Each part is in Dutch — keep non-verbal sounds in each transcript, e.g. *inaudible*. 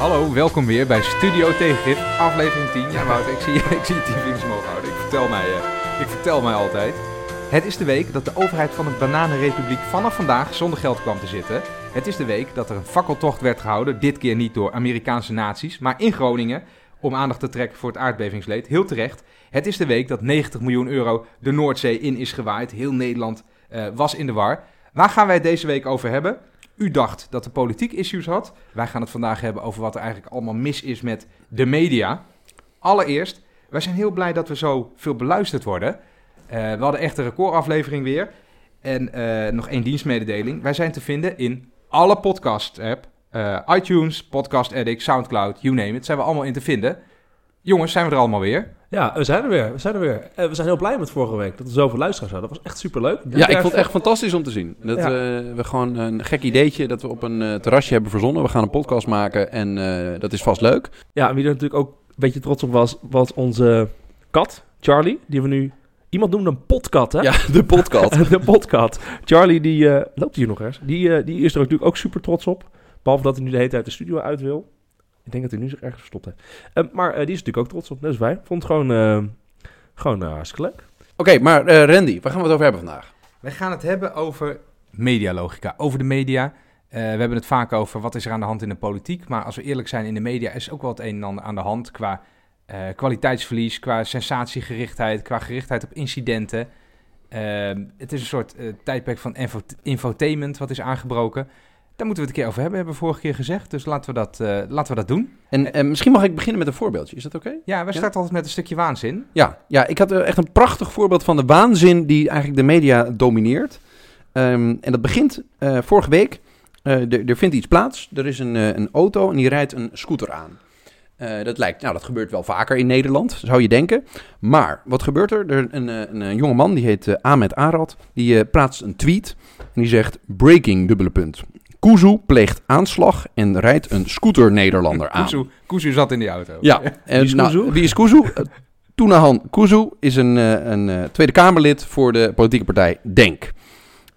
Hallo, welkom weer bij Studio Tegengif, aflevering 10. Ja, Wouter, ik zie, *laughs* ik zie je tien vingers omhoog houden. Ik vertel, mij, eh, ik vertel mij altijd. Het is de week dat de overheid van de Bananenrepubliek vanaf vandaag zonder geld kwam te zitten. Het is de week dat er een fakkeltocht werd gehouden, dit keer niet door Amerikaanse naties, maar in Groningen, om aandacht te trekken voor het aardbevingsleed. Heel terecht. Het is de week dat 90 miljoen euro de Noordzee in is gewaaid. Heel Nederland eh, was in de war. Waar gaan wij het deze week over hebben? U dacht dat de politiek issues had. Wij gaan het vandaag hebben over wat er eigenlijk allemaal mis is met de media. Allereerst, wij zijn heel blij dat we zo veel beluisterd worden. Eh, we hadden echt een recordaflevering weer. En eh, nog één dienstmededeling. Wij zijn te vinden in alle podcast-app. Eh, iTunes, Podcast Addict, Soundcloud, you name it. Zijn we allemaal in te vinden. Jongens, zijn we er allemaal weer? Ja, we zijn er weer. We zijn er weer. Eh, we zijn heel blij met vorige week dat we zoveel luisteraars hadden. Dat was echt superleuk. Ja, ik vond het echt fantastisch om te zien. Dat Ja. eh, we gewoon een gek ideetje dat we op een eh, terrasje hebben verzonnen. We gaan een podcast maken en eh, dat is vast leuk. Ja, en wie er natuurlijk ook een beetje trots op was, was onze kat, Charlie. Die we nu... Iemand noemde een potkat, hè? Ja, *laughs* de podcast. *laughs* de potkat. Charlie, die eh, loopt hier nog eens. Die, die is er natuurlijk ook super trots op. Behalve dat hij nu de hele tijd de studio uit wil. Ik denk dat hij nu zich ergens verstopt heeft. Eh, maar eh, die is natuurlijk ook trots op. Dus wij. Vond het gewoon, eh, gewoon hartstikke leuk. Oké, maar eh, Randy, waar gaan we het over hebben vandaag? Wij gaan het hebben over medialogica, over de media. Eh, we hebben het vaak over wat is er aan de hand in de politiek. Maar als we eerlijk zijn, in de media is ook wel het een en ander aan de hand qua eh, kwaliteitsverlies, qua sensatiegerichtheid, qua gerichtheid op incidenten. Het is een soort tijdperk van info- infotainment wat is aangebroken. Daar moeten we het een keer over hebben, hebben we vorige keer gezegd. Dus laten we dat, eh, laten we dat doen. En eh, misschien mag ik beginnen met een voorbeeldje. Is dat oké? Ja, we starten altijd met een stukje waanzin. Ja, ja, ik had eh, echt een prachtig voorbeeld van de waanzin die eigenlijk de media domineert. Ehm, en dat begint vorige week. Er- vindt iets plaats. Er is een, een auto en die rijdt een scooter aan. Dat lijkt, nou, dat gebeurt wel vaker in Nederland, zou je denken. Maar wat gebeurt er? er een, een, een jonge man, die heet eh, Ahmed Arad, die plaatst een tweet en die zegt: Breaking, dubbele punt. Kuzu pleegt aanslag en rijdt een scooter Nederlander aan. Kuzu, Kuzu zat in die auto. Ja, en, Wie is nou, Kuzu? wie is Kuzu? Eh, Tounahan Kuzu is een, eh, een eh, Tweede Kamerlid voor de politieke partij DENK.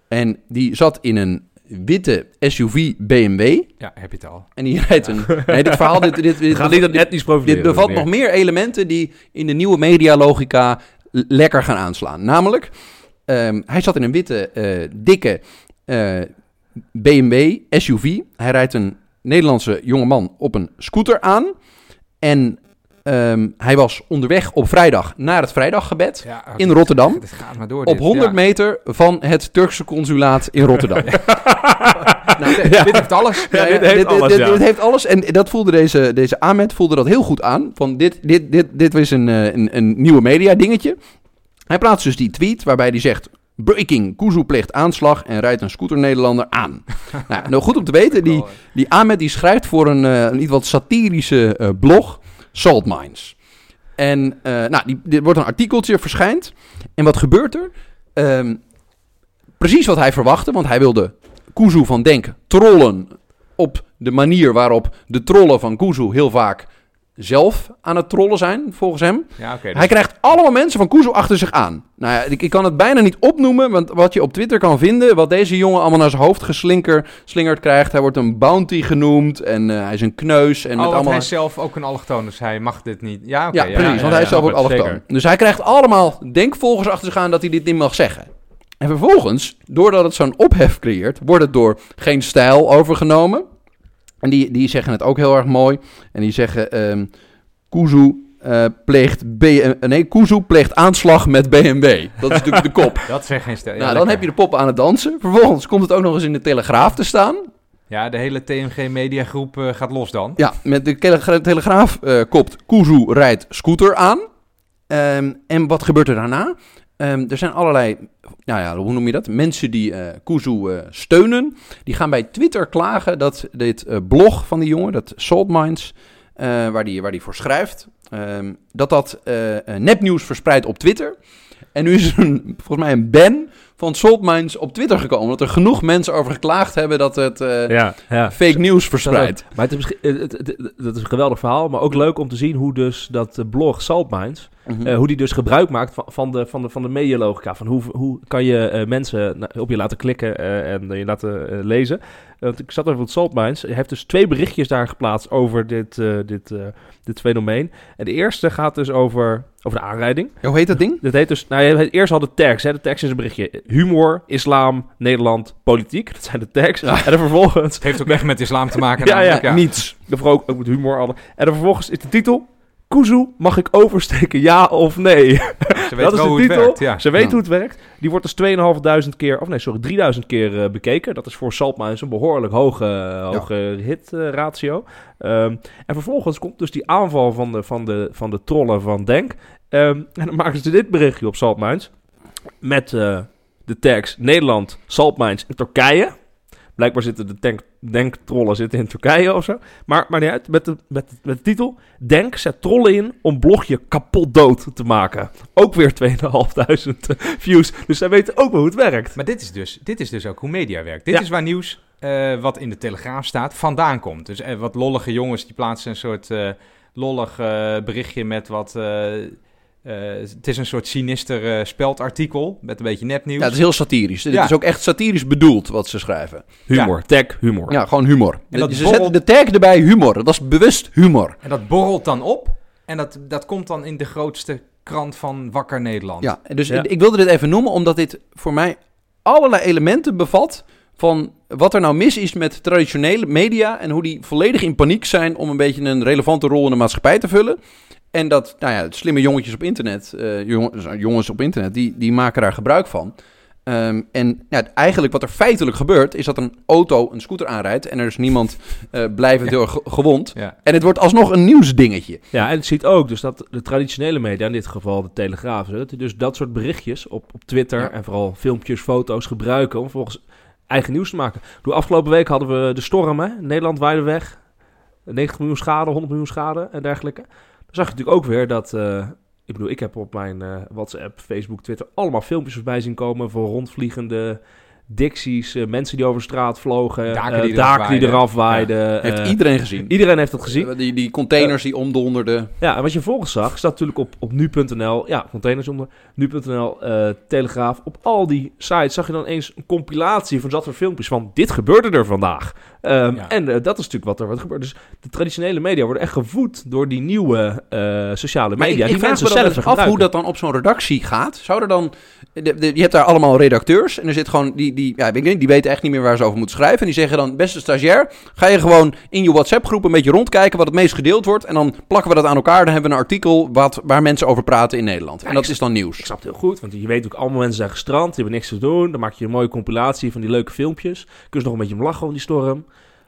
En die zat in een witte SUV BMW. Ja, heb je het al. En die rijdt een... Nee, dit verhaal... Dit, dit, *laughs* dit, aan etnisch profileren. dit bevat nog meer elementen die in de nieuwe medialogica lekker gaan aanslaan. Namelijk, ehm, hij zat in een witte, eh, dikke eh, BMW SUV. Hij rijdt een Nederlandse jongeman op een scooter aan. En ehm, hij was onderweg op vrijdag naar het vrijdaggebed Ja, in Rotterdam. *laughs* Het gaat maar door. Op dit. 100 Ja. meter van het Turkse consulaat in Rotterdam. *laughs* nou, Dit heeft alles. Ja, dit heeft alles, dit, ja. dit heeft alles. En dat voelde deze, deze Ahmed voelde dat heel goed aan. Van dit, dit, dit, dit was een, eh, een, een nieuwe media dingetje. Hij plaatst dus die tweet waarbij hij zegt... Breaking, Kuzu pleegt aanslag en rijdt een scooter Nederlander aan. *laughs* nou, nou, goed om te weten, die, die Ahmed die schrijft voor een, eh, een iets wat satirische eh, blog, Salt Mines. En eh, nou, die, dit wordt een artikeltje, verschijnt. En wat gebeurt er? Ehm, precies wat hij verwachtte, want hij wilde Kuzu van Denk trollen op de manier waarop de trollen van Kuzu heel vaak zelf aan het trollen zijn, volgens hem. Ja, dus- Hij krijgt allemaal mensen van Kuzu achter zich aan. Nou ja, ik, ik kan het bijna niet opnoemen, want wat je op Twitter kan vinden, wat deze jongen allemaal naar zijn hoofd geslinker, slingerd krijgt. Hij wordt een bounty genoemd en eh, hij is een kneus. En oh, met want allemaal... hij is zelf ook een allochtoon, dus hij mag dit niet. Ja, oké. ja, precies, want hij is zelf ook allochtoon. Dus hij krijgt allemaal denkvolgers achter zich aan dat hij dit niet mag zeggen. En vervolgens, doordat het zo'n ophef creëert, wordt het door geen stijl overgenomen. En die, die zeggen het ook heel erg mooi. En die zeggen, ehm Kuzu eh, pleegt, B eh, nee, Kuzu pleegt aanslag met BMW. Dat is natuurlijk de *laughs* kop. Dat zegt geen stel. Ja, nou, dan lekker. heb je de poppen aan het dansen. Vervolgens komt het ook nog eens in de Telegraaf te staan. Ja, de hele TMG mediagroep eh, gaat los dan. Ja, met de Telegra- Telegraaf kopt Kuzu rijdt scooter aan. Ehm, en wat gebeurt er daarna? Ehm, er zijn allerlei, nou ja, hoe noem je dat? Mensen die eh Kuzu eh, steunen. Die gaan bij Twitter klagen dat dit eh, blog van die jongen, dat Salt Mines, eh, waar die, waar die voor schrijft, ehm, dat dat nepnieuws verspreidt op Twitter. En nu is er een, volgens mij een ban van Saltmines op Twitter gekomen. Dat er genoeg mensen over geklaagd hebben dat het eh, Ja, ja. fake news verspreidt. Maar het is, misschien- het, het, het- dat is een geweldig verhaal, maar ook leuk om te zien hoe dus dat blog Saltmines, Mhm. eh, hoe die dus gebruik maakt van, van, de, van, de, van de medialogica. Van hoe, hoe kan je eh, mensen op je laten klikken eh, en je laten lezen. Want ik zat even op Saltmines. Hij heeft dus twee berichtjes daar geplaatst over dit, eh, dit, eh, dit fenomeen. En de eerste gaat dus over, over de aanrijding. Ja, hoe heet dat ding? Dat heet dus, nou, je- eerst al de tags. Hè. De tags is een berichtje. Humor, islam, Nederland, politiek. Dat zijn de tags. En dan vervolgens Het heeft ook echt met islam te maken. Ja, namelijk, ja. Niets. de vrouw ook met humor hadden. En dan vervolgens is de titel... Kuzu, mag ik oversteken, ja of nee? Ze *laughs* weten dat is de hoe het titel. werkt. Ja. Ze weten Ja. hoe het werkt. Die wordt dus 2500 keer, of nee, sorry, 3000 keer eh, bekeken. Dat is voor Saltmines een behoorlijk hoge, hoge hit-ratio. Ehm, en vervolgens komt dus die aanval van de, van de, van de trollen van Denk. Ehm, en dan maken ze dit berichtje op Saltmines. Met eh, de tags Nederland, Saltmines en Turkije. Blijkbaar zitten de tank, Denk-trollen zitten in Turkije of zo. Maar, maar niet uit, met de, met, met de titel... Denk zet trollen in om blogje kapot dood te maken. Ook weer 2500 *laughs* views. Dus zij weten ook wel hoe het werkt. Maar dit is, dus, dit is dus ook hoe media werkt. Dit Ja. is waar nieuws eh, wat in de Telegraaf staat vandaan komt. Dus eh, wat lollige jongens die plaatsen een soort eh, lollig berichtje met wat... eh, het is een soort sinister eh, speldartikel met een beetje nepnieuws. Ja, het is heel satirisch. Dit Ja. is ook echt satirisch bedoeld wat ze schrijven. Humor, tag, humor. Ja, gewoon humor. En dat ze borrelt- zetten de tag erbij humor. Dat is bewust humor. En dat borrelt dan op en dat, dat komt dan in de grootste krant van Wakker Nederland. Ja, dus Ja. ik wilde dit even noemen omdat dit voor mij allerlei elementen bevat van wat er nou mis is met traditionele media en hoe die volledig in paniek zijn om een beetje een relevante rol in de maatschappij te vullen. En dat, nou ja, slimme jongetjes op internet, eh, jongens, jongens op internet, die, die maken daar gebruik van. Ehm, en ja, eigenlijk wat er feitelijk gebeurt, is dat een auto een scooter aanrijdt en er is niemand eh blijvend heel erg gewond. Ja. En het wordt alsnog een nieuwsdingetje. Ja, en het ziet ook dus dat de traditionele media, in dit geval de Telegraaf, dat die dus dat soort berichtjes op, op Twitter Ja. en vooral filmpjes, foto's gebruiken om volgens eigen nieuws te maken. Door afgelopen week hadden we de storm, hè? Nederland waaide weg. 90 miljoen schade, 100 miljoen schade en dergelijke. Zag je natuurlijk ook weer dat, eh, ik bedoel, ik heb op mijn eh, WhatsApp, Facebook, Twitter allemaal filmpjes voorbij zien komen van rondvliegende Dixies, eh, mensen die over straat vlogen, Daken die daken die waaiden. eraf waaiden. Heeft iedereen gezien. iedereen heeft dat gezien. Die, die containers die omdonderden. Ja, en wat je vervolgens zag, staat natuurlijk op, op nu.nl, ja, containers onder, nu.nl, eh, Telegraaf. Op al die sites zag je dan eens een compilatie van dat soort filmpjes van dit gebeurde er vandaag. Ehm, Ja. En eh, dat is natuurlijk wat er wat gebeurt. Dus de traditionele media worden echt gevoed door die nieuwe eh, sociale Maar media. ik, ik die vraag mensen me dan zelf eens af hoe dat dan op zo'n redactie gaat. Zou er dan... De, de- je hebt daar allemaal redacteurs en er zit gewoon... Die, die, ja, weet ik niet, die weten echt niet meer waar ze over moeten schrijven. En die zeggen dan, beste stagiair, ga je gewoon in je WhatsApp groep een beetje rondkijken wat het meest gedeeld wordt. En dan plakken we dat aan elkaar. Dan hebben we een artikel wat, waar mensen over praten in Nederland. En dat ik- is dan nieuws. Ik snap het heel goed, want je weet ook allemaal mensen zijn gestrand, die hebben niks te doen. Dan maak je een mooie compilatie van die leuke filmpjes. Kun je nog een beetje om lachen om die storm.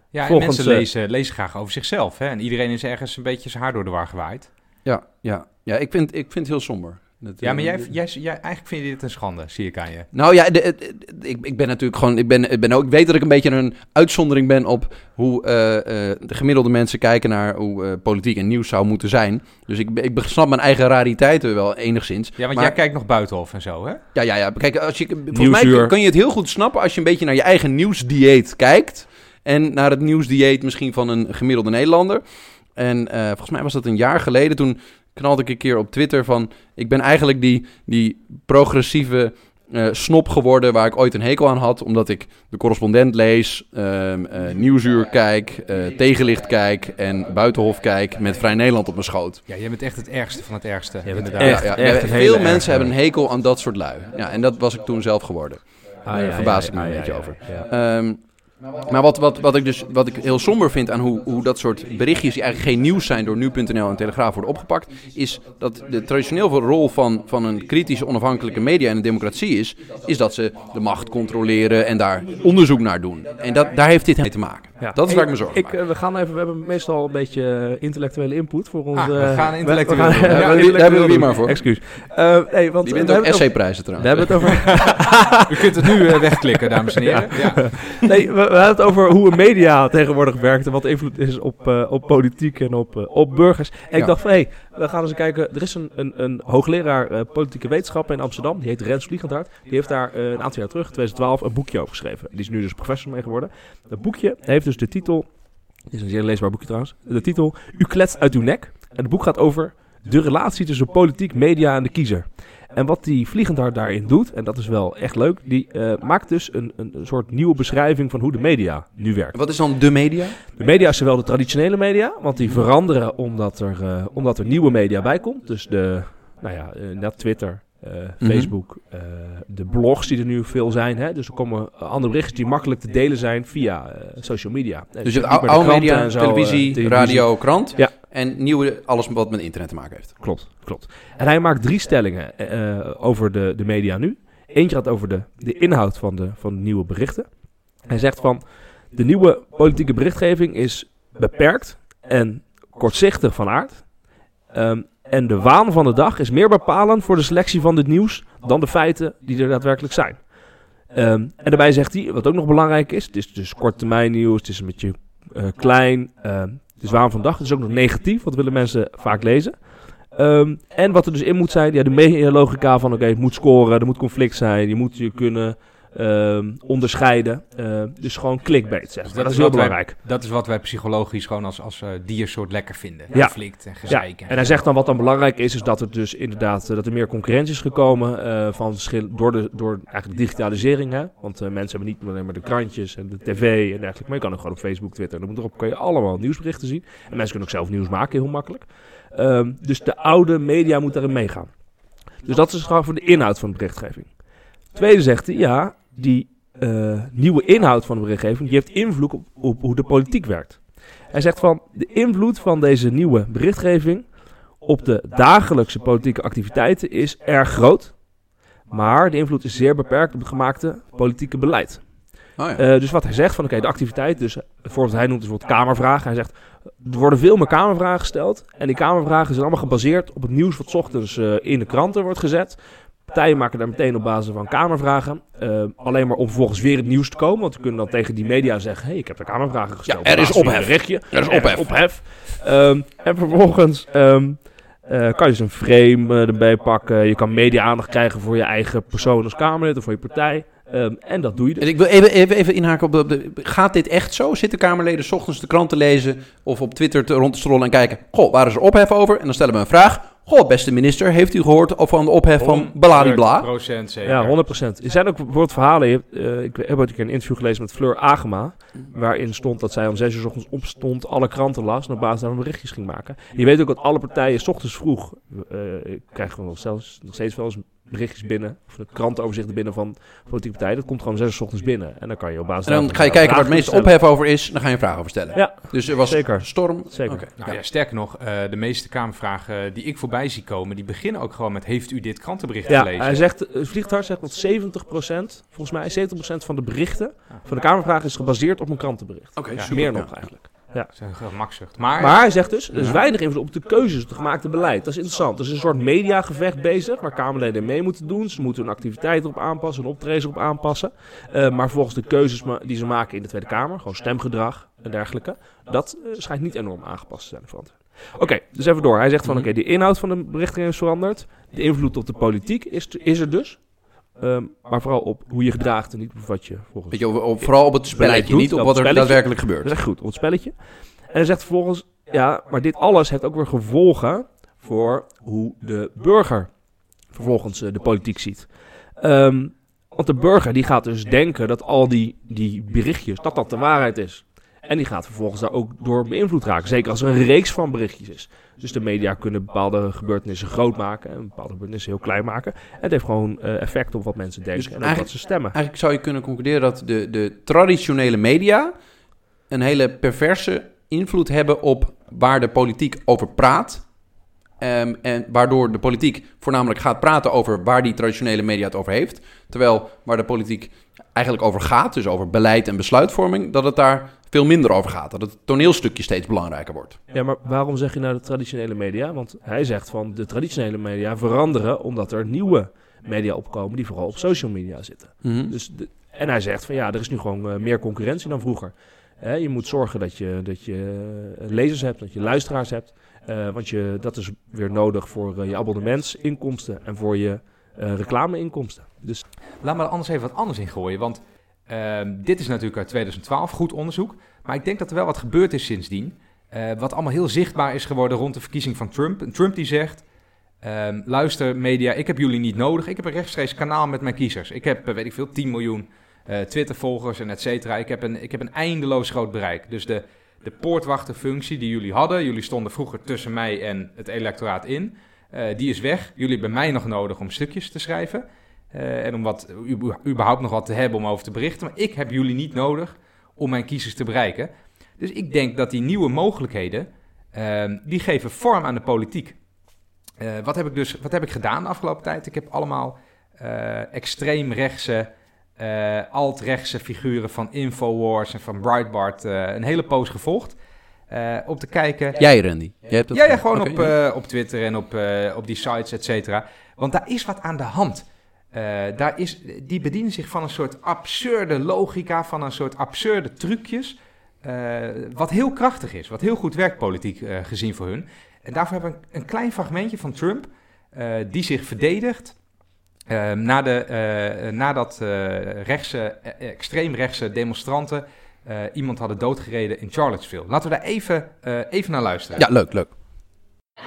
Ja, en Volgens, mensen eh, lezen, lezen graag over zichzelf. Hè? En iedereen is ergens een beetje zijn haar door de war gewaaid. Ja, ja. ja ik, vind, ik vind het heel somber. Dat, Ja, maar eh, jij, jij, jij, eigenlijk vind je dit een schande, zie ik aan je. Nou ja, de, de- de- ik, ik ben natuurlijk gewoon. Ik, ben, ik, ben ook, ik weet dat ik een beetje een uitzondering ben op hoe eh, de gemiddelde mensen kijken naar hoe politiek en nieuws zou moeten zijn. Dus ik, ik snap mijn eigen rariteiten wel enigszins. Ja, want Maar- jij kijkt nog buitenhof en zo, hè? Ja, ja, ja. Kijk, als je, volgens Nieuwsuur. mij kun je het heel goed snappen als je een beetje naar je eigen nieuwsdieet kijkt. En naar het nieuwsdieet misschien van een gemiddelde Nederlander. En eh, volgens mij was dat een jaar geleden. Toen knalde ik een keer op Twitter van... Ik ben eigenlijk die, die progressieve eh, snop geworden waar ik ooit een hekel aan had. Omdat ik de correspondent lees, ehm, eh, Nieuwsuur kijk, eh, Tegenlicht kijk en Buitenhof kijk met Vrij Nederland op mijn schoot. Ja, jij bent echt het ergste van het ergste. bent inderdaad. echt- ja, ja, echt veel mensen hebben een hekel aan dat soort lui. Ja, en dat was ik toen zelf geworden. Ah, Daar verbaas ik me een beetje ja, over. ja. Maar wat, wat, wat, ik dus, wat ik heel somber vind aan hoe, hoe dat soort berichtjes, die eigenlijk geen nieuws zijn, door nu.nl en Telegraaf worden opgepakt, is dat de traditionele rol van, van een kritische, onafhankelijke media in een democratie is, is dat ze de macht controleren en daar onderzoek naar doen. En dat, daar heeft dit mee te maken. Ja. Dat is waar ik me zorgen ik, maak. eh, we gaan even, we hebben meestal een beetje eh, intellectuele input voor. Ah, we eh, gaan intellectueel we- we gaan- *laughs* Ja, we daar hebben we wie maar voor. Excuus. Eh, nee, want Die we wint hebben ook essayprijzen We trouwens. hebben het over... U kunt het nu eh, wegklikken, dames en *laughs* heren. Ja. nee, we, we hadden het over hoe een media tegenwoordig werkt en wat invloed is op, eh, op politiek en op, eh, op burgers. En ik dacht van, hé, hey, we gaan eens kijken. Er is een, een, een hoogleraar eh, politieke wetenschappen in Amsterdam, die heet Rens Vliegendhart. Die heeft daar een aantal jaar terug, 2012, een boekje over geschreven. Die is nu dus professor mee geworden. Dat boekje heeft dus de titel, dit is een zeer leesbaar boekje trouwens, de titel U kletst uit uw nek. En het boek gaat over de relatie tussen politiek, media en de kiezer. En wat die Vliegendhart daarin doet, en dat is wel echt leuk, die eh, maakt dus een, een, soort nieuwe beschrijving van hoe de media nu werkt. Wat is dan de media? De media is zowel de traditionele media, want die veranderen omdat er, eh, omdat er nieuwe media bij komt. Dus de, nou ja, eh, net Twitter, Mhm. Facebook, de blogs die er nu veel zijn. Hè? Dus er komen andere berichten die makkelijk te delen zijn via social media. Dus je hebt oude media, en zo, televisie, eh, radio, krant. Ja. En nieuwe, alles wat met internet te maken heeft. Klopt, klopt. En hij maakt drie stellingen eh, over de, de media nu. Eentje gaat over de, de inhoud van de, van nieuwe berichten. Hij zegt van, de nieuwe politieke berichtgeving is beperkt en kortzichtig van aard. Ehm, en de waan van de dag is meer bepalend voor de selectie van dit nieuws dan de feiten die er daadwerkelijk zijn. Ehm, en daarbij zegt hij, wat ook nog belangrijk is, het is dus korte termijn nieuws, het is een beetje eh, klein, ehm, het is van dag, het is ook nog negatief, wat willen mensen vaak lezen. Ehm, en wat er dus in moet zijn, ja, de medialogica van oké, het moet scoren, er moet conflict zijn, je moet je kunnen ehm, onderscheiden. Ehm, dus gewoon clickbait, zeg. Dus dat dat is heel wij- belangrijk. Dat is wat wij psychologisch gewoon als, als eh, diersoort lekker vinden. Ja. Conflict en Ja, gezeik. en hij zegt dan wat dan belangrijk is, is dat er dus inderdaad eh, dat er meer concurrentie is gekomen eh, van door, de, door eigenlijk digitalisering. Hè? Want mensen hebben niet alleen maar de krantjes en de tv en dergelijke, maar je kan ook gewoon op Facebook, Twitter, het erop, kan je allemaal nieuwsberichten zien. En mensen kunnen ook zelf nieuws maken, heel makkelijk. Ehm, dus de oude media moet daarin meegaan. Dus dat is gewoon voor de inhoud van de berichtgeving. Tweede zegt hij, ja, die eh, nieuwe inhoud van de berichtgeving, die heeft invloed op, op hoe de politiek werkt. Hij zegt van, de invloed van deze nieuwe berichtgeving op de dagelijkse politieke activiteiten is erg groot. Maar de invloed is zeer beperkt op het gemaakte politieke beleid. Oh ja. Eh, dus wat hij zegt van oké, de activiteit, dus het voorbeeld hij noemt is bijvoorbeeld kamervragen. Hij zegt, er worden veel meer kamervragen gesteld. En die kamervragen zijn allemaal gebaseerd op het nieuws wat 's ochtends eh, in de kranten wordt gezet. Partijen maken daar meteen op basis van kamervragen. eh, alleen maar om vervolgens weer het nieuws te komen. Want we kunnen dan tegen die media zeggen, hé, hey, ik heb er kamervragen gesteld. Ja, er is ophef. Er is ophef. ophef. Ehm, en vervolgens ehm, eh, kan je een frame eh, erbij pakken. Je kan media-aandacht krijgen voor je eigen persoon als Kamerlid of voor je partij. Ehm, en dat doe je dus. En ik wil even, even, even inhaken op de, de- Gaat dit echt zo? Zitten Kamerleden 's ochtends de krant te lezen of op Twitter te, rond te strollen en kijken... Goh, waar is er ophef over? En dan stellen we een vraag. Goh, beste minister, heeft u gehoord van de ophef van bladibla? procent zeker. Ja, 100%. Er zijn ook bijvoorbeeld verhalen. eh, ik heb ooit een keer een interview gelezen met Fleur Agema. Waarin stond dat zij om 6 uur 's ochtends opstond, alle kranten las. En op basis daarvan berichtjes ging maken. Je weet ook dat alle partijen 's ochtends vroeg. eh ik krijg gewoon nog, zelfs, nog steeds wel eens berichtjes binnen. Of de krantenoverzichten binnen van politieke partijen. Dat komt gewoon om 6 uur 's ochtends binnen. En dan kan je op basis En dan ga je kijken waar het meeste ophef over is. Dan ga je een vraag over stellen. Ja, Dus er was zeker. storm. Zeker. Oké. Nou ja, sterker nog, eh, de meeste Kamervragen die ik voorbij zie komen, die beginnen ook gewoon met: Heeft u dit krantenbericht Ja, gelezen? hij zegt, het Vliegtuig zegt dat 70%, volgens mij 70% van de berichten van de Kamervragen is gebaseerd op een krantenbericht. Oké. Meer nog eigenlijk. Is een gemakzucht. Maar, Maar hij zegt dus, er is Ja. weinig invloed op de keuzes, op het gemaakte beleid. Dat is interessant. Er is een soort mediagevecht bezig, waar Kamerleden mee moeten doen. Ze moeten hun activiteiten op aanpassen, hun optredens op aanpassen. Eh, maar volgens de keuzes die ze maken in de Tweede Kamer, gewoon stemgedrag en dergelijke, dat eh, schijnt niet enorm aangepast te zijn. Oké, dus even door. Hij zegt van, Mhm. oké, de inhoud van de berichtgeving is veranderd. De invloed op de politiek is, is er dus. Ehm, maar vooral op hoe je gedraagt en niet op wat je volgens Weet je, op- op- vooral op het spelletje, doet, niet op wat er daadwerkelijk dat gebeurt. is echt goed, op het spelletje. En hij zegt vervolgens, ja, maar dit alles heeft ook weer gevolgen voor hoe de burger vervolgens eh, de politiek ziet. Ehm, want de burger die gaat dus denken dat al die, die berichtjes, dat dat de waarheid is. En die gaat vervolgens daar ook door beïnvloed raken. Zeker als er een reeks van berichtjes is. Dus de media kunnen bepaalde gebeurtenissen groot maken en bepaalde gebeurtenissen heel klein maken. En het heeft gewoon eh, effect op wat mensen denken Dus en op wat ze stemmen. Eigenlijk zou je kunnen concluderen dat de, de traditionele media een hele perverse invloed hebben op waar de politiek over praat. Ehm, en waardoor de politiek voornamelijk gaat praten over waar die traditionele media het over heeft. Terwijl waar de politiek eigenlijk over gaat, dus over beleid en besluitvorming, dat het daar veel minder over gaat. Dat het toneelstukje steeds belangrijker wordt. Ja, maar waarom zeg je nou de traditionele media? Want hij zegt van de traditionele media veranderen omdat er nieuwe media opkomen die vooral op social media zitten. Mhm. Dus de, En hij zegt van ja, er is nu gewoon eh, meer concurrentie dan vroeger. Hè, je moet zorgen dat je, dat je eh, lezers hebt, dat je luisteraars hebt. Eh, want je, dat is weer nodig voor je abonnementsinkomsten en voor je eh, reclameinkomsten. Dus Laat me er anders even wat anders in gooien. Want ehm, dit is natuurlijk uit 2012, goed onderzoek. Maar ik denk dat er wel wat gebeurd is sindsdien. eh, wat allemaal heel zichtbaar is geworden rond de verkiezing van Trump. En Trump die zegt... ehm, luister media, ik heb jullie niet nodig. Ik heb een rechtstreeks kanaal met mijn kiezers. Ik heb, eh, weet ik veel, 10 miljoen eh, Twitter-volgers en et cetera. Ik heb een, ik heb een eindeloos groot bereik. Dus de, de poortwachterfunctie die jullie hadden... jullie stonden vroeger tussen mij en het electoraat in... die is weg. Jullie hebben mij nog nodig om stukjes te schrijven... Eh, en om wat, überhaupt nog wat te hebben om over te berichten. Maar ik heb jullie niet nodig om mijn kiezers te bereiken. Dus ik denk dat die nieuwe mogelijkheden, ehm, die geven vorm aan de politiek. Eh, wat heb ik dus wat heb ik gedaan de afgelopen tijd? Ik heb allemaal eh extreemrechtse, alt-rechtse figuren van Infowars en van Breitbart een hele poos gevolgd. om te kijken Jij, Randy. Jij hebt dat ja, ja, gewoon op, op Twitter en op, op die sites, et cetera. Want daar is wat aan de hand. Eh, daar is, die bedienen zich van een soort absurde logica, van een soort absurde trucjes. eh, wat heel krachtig is, wat heel goed werkt politiek eh, gezien voor hun. En daarvoor hebben we een, een klein fragmentje van Trump, eh, die zich verdedigt. eh, na de, eh, nadat eh rechtse, extreemrechtse demonstranten eh, iemand hadden doodgereden in Charlottesville. Laten we daar even, eh, even naar luisteren. Ja, leuk, leuk.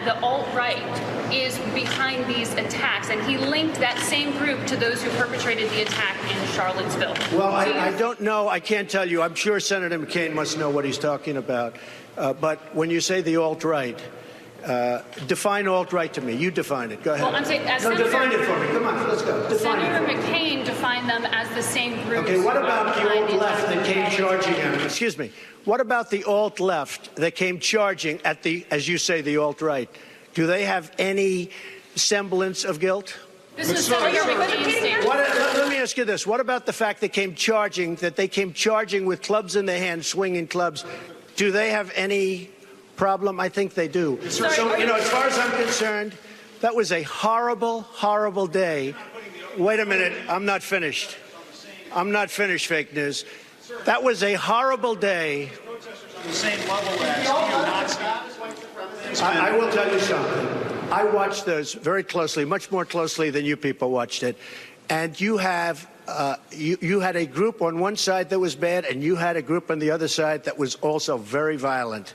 The alt-right is behind these attacks, and he linked that same group to those who perpetrated the attack in Charlottesville. Well, I, I don't know. I can't tell you. I'm sure Senator McCain must know what he's talking about. Uh, but when you say the alt right, uh, define alt right to me. You define it. Go ahead. Well, I'm saying, no, Senator- define it for me. Come on, let's go. Define Senator. McCain defined them as the same group. Okay, what about the alt left that came charging at? Excuse me. What about the alt left that came charging at the, as you say, the alt right? Do they have any semblance of guilt? This is Senator McCain's statement. What, let, let me ask you this. What about the fact they came charging, that they came charging with clubs in their hands, swinging clubs? Do they have any problem? I think they do. Sorry. So, you know, as far as I'm concerned, that was a horrible, horrible day. Wait a minute. I'm not finished. I'm not finished, fake news. That was a horrible day. the same level as neo-Nazi. I, I will tell you something. I watched those very closely, much more closely than you people watched it. And you have, uh, you, you had a group on one side that was bad, and you had a group on the other side that was also very violent.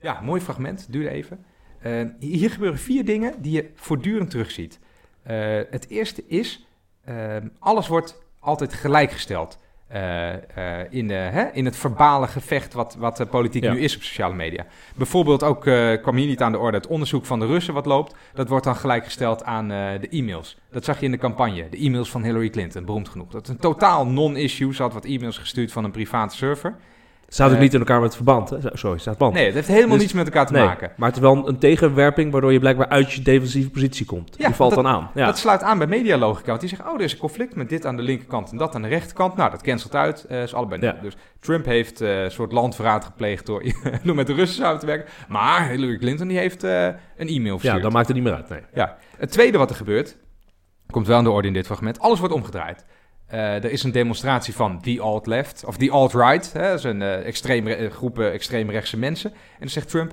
Ja, mooi fragment, duurde even. Eh, hier gebeuren vier dingen die je voortdurend terugziet. Eh, het eerste is, eh, alles wordt altijd gelijkgesteld. Eh, eh, in, de, hè, in het verbale gevecht wat, wat de politiek Ja. nu is op sociale media. Bijvoorbeeld ook, eh, kwam hier niet aan de orde, het onderzoek van de Russen wat loopt. Dat wordt dan gelijkgesteld aan eh, de e-mails. Dat zag je in de campagne. De e-mails van Hillary Clinton, beroemd genoeg. Dat is een totaal non-issue. Ze had wat e-mails gestuurd van een private server. Staat ook Eh, niet in elkaar met verband. Hè? Sorry, staat band. Nee, het heeft helemaal Dus- niets met elkaar te Nee, maken. maar het is wel een tegenwerping waardoor je blijkbaar uit je defensieve positie komt. Ja, die valt dat- dan aan. Ja. Dat sluit aan bij medialogica. Want die zeggen, oh, er is een conflict met dit aan de linkerkant en dat aan de rechterkant. Nou, dat cancelt uit. eh is allebei Ja. Dus Trump heeft eh, een soort landverraad gepleegd door, *laughs* door met de Russen samen te werken. Maar Hillary Clinton die heeft een e-mail ja, verstuurd. dan maakt het niet meer uit. Nee. Ja. Het tweede wat er gebeurt, komt wel aan de orde in dit fragment. Alles wordt omgedraaid. Eh, er is een demonstratie van the alt-left, of the alt-right. hè, Dat is een eh, extreem, re- eh, groepen extreemrechtse mensen. En dan zegt Trump,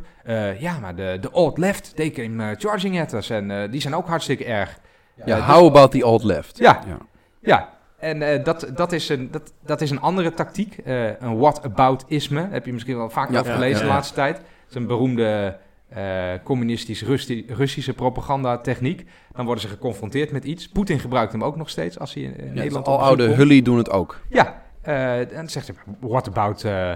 ja, maar de, de alt-left, they came charging at us. En die zijn ook hartstikke erg. Ja, how about the alt left? Ja. ja. Ja, en dat, dat, is een, dat, dat is een andere tactiek. een what-about-isme. Heb je misschien wel vaak Ja, gelezen de laatste tijd. Het is een beroemde eh communistisch-Russische propagandatechniek. Dan worden ze geconfronteerd met iets. Poetin gebruikt hem ook nog steeds als hij in, Ja, Nederland al oude komt. Hully doen het ook. Ja, eh, en dan zegt hij, what about, eh,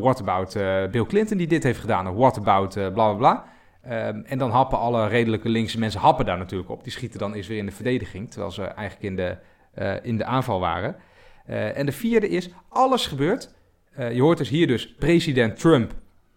what about Bill Clinton die dit heeft gedaan? Of what about bla bla bla. Ehm, en dan happen alle redelijke linkse mensen happen daar natuurlijk op. Die schieten dan eens weer in de verdediging, terwijl ze eigenlijk in de, in de aanval waren. En de vierde is, alles gebeurt. Je hoort dus hier dus president Trump,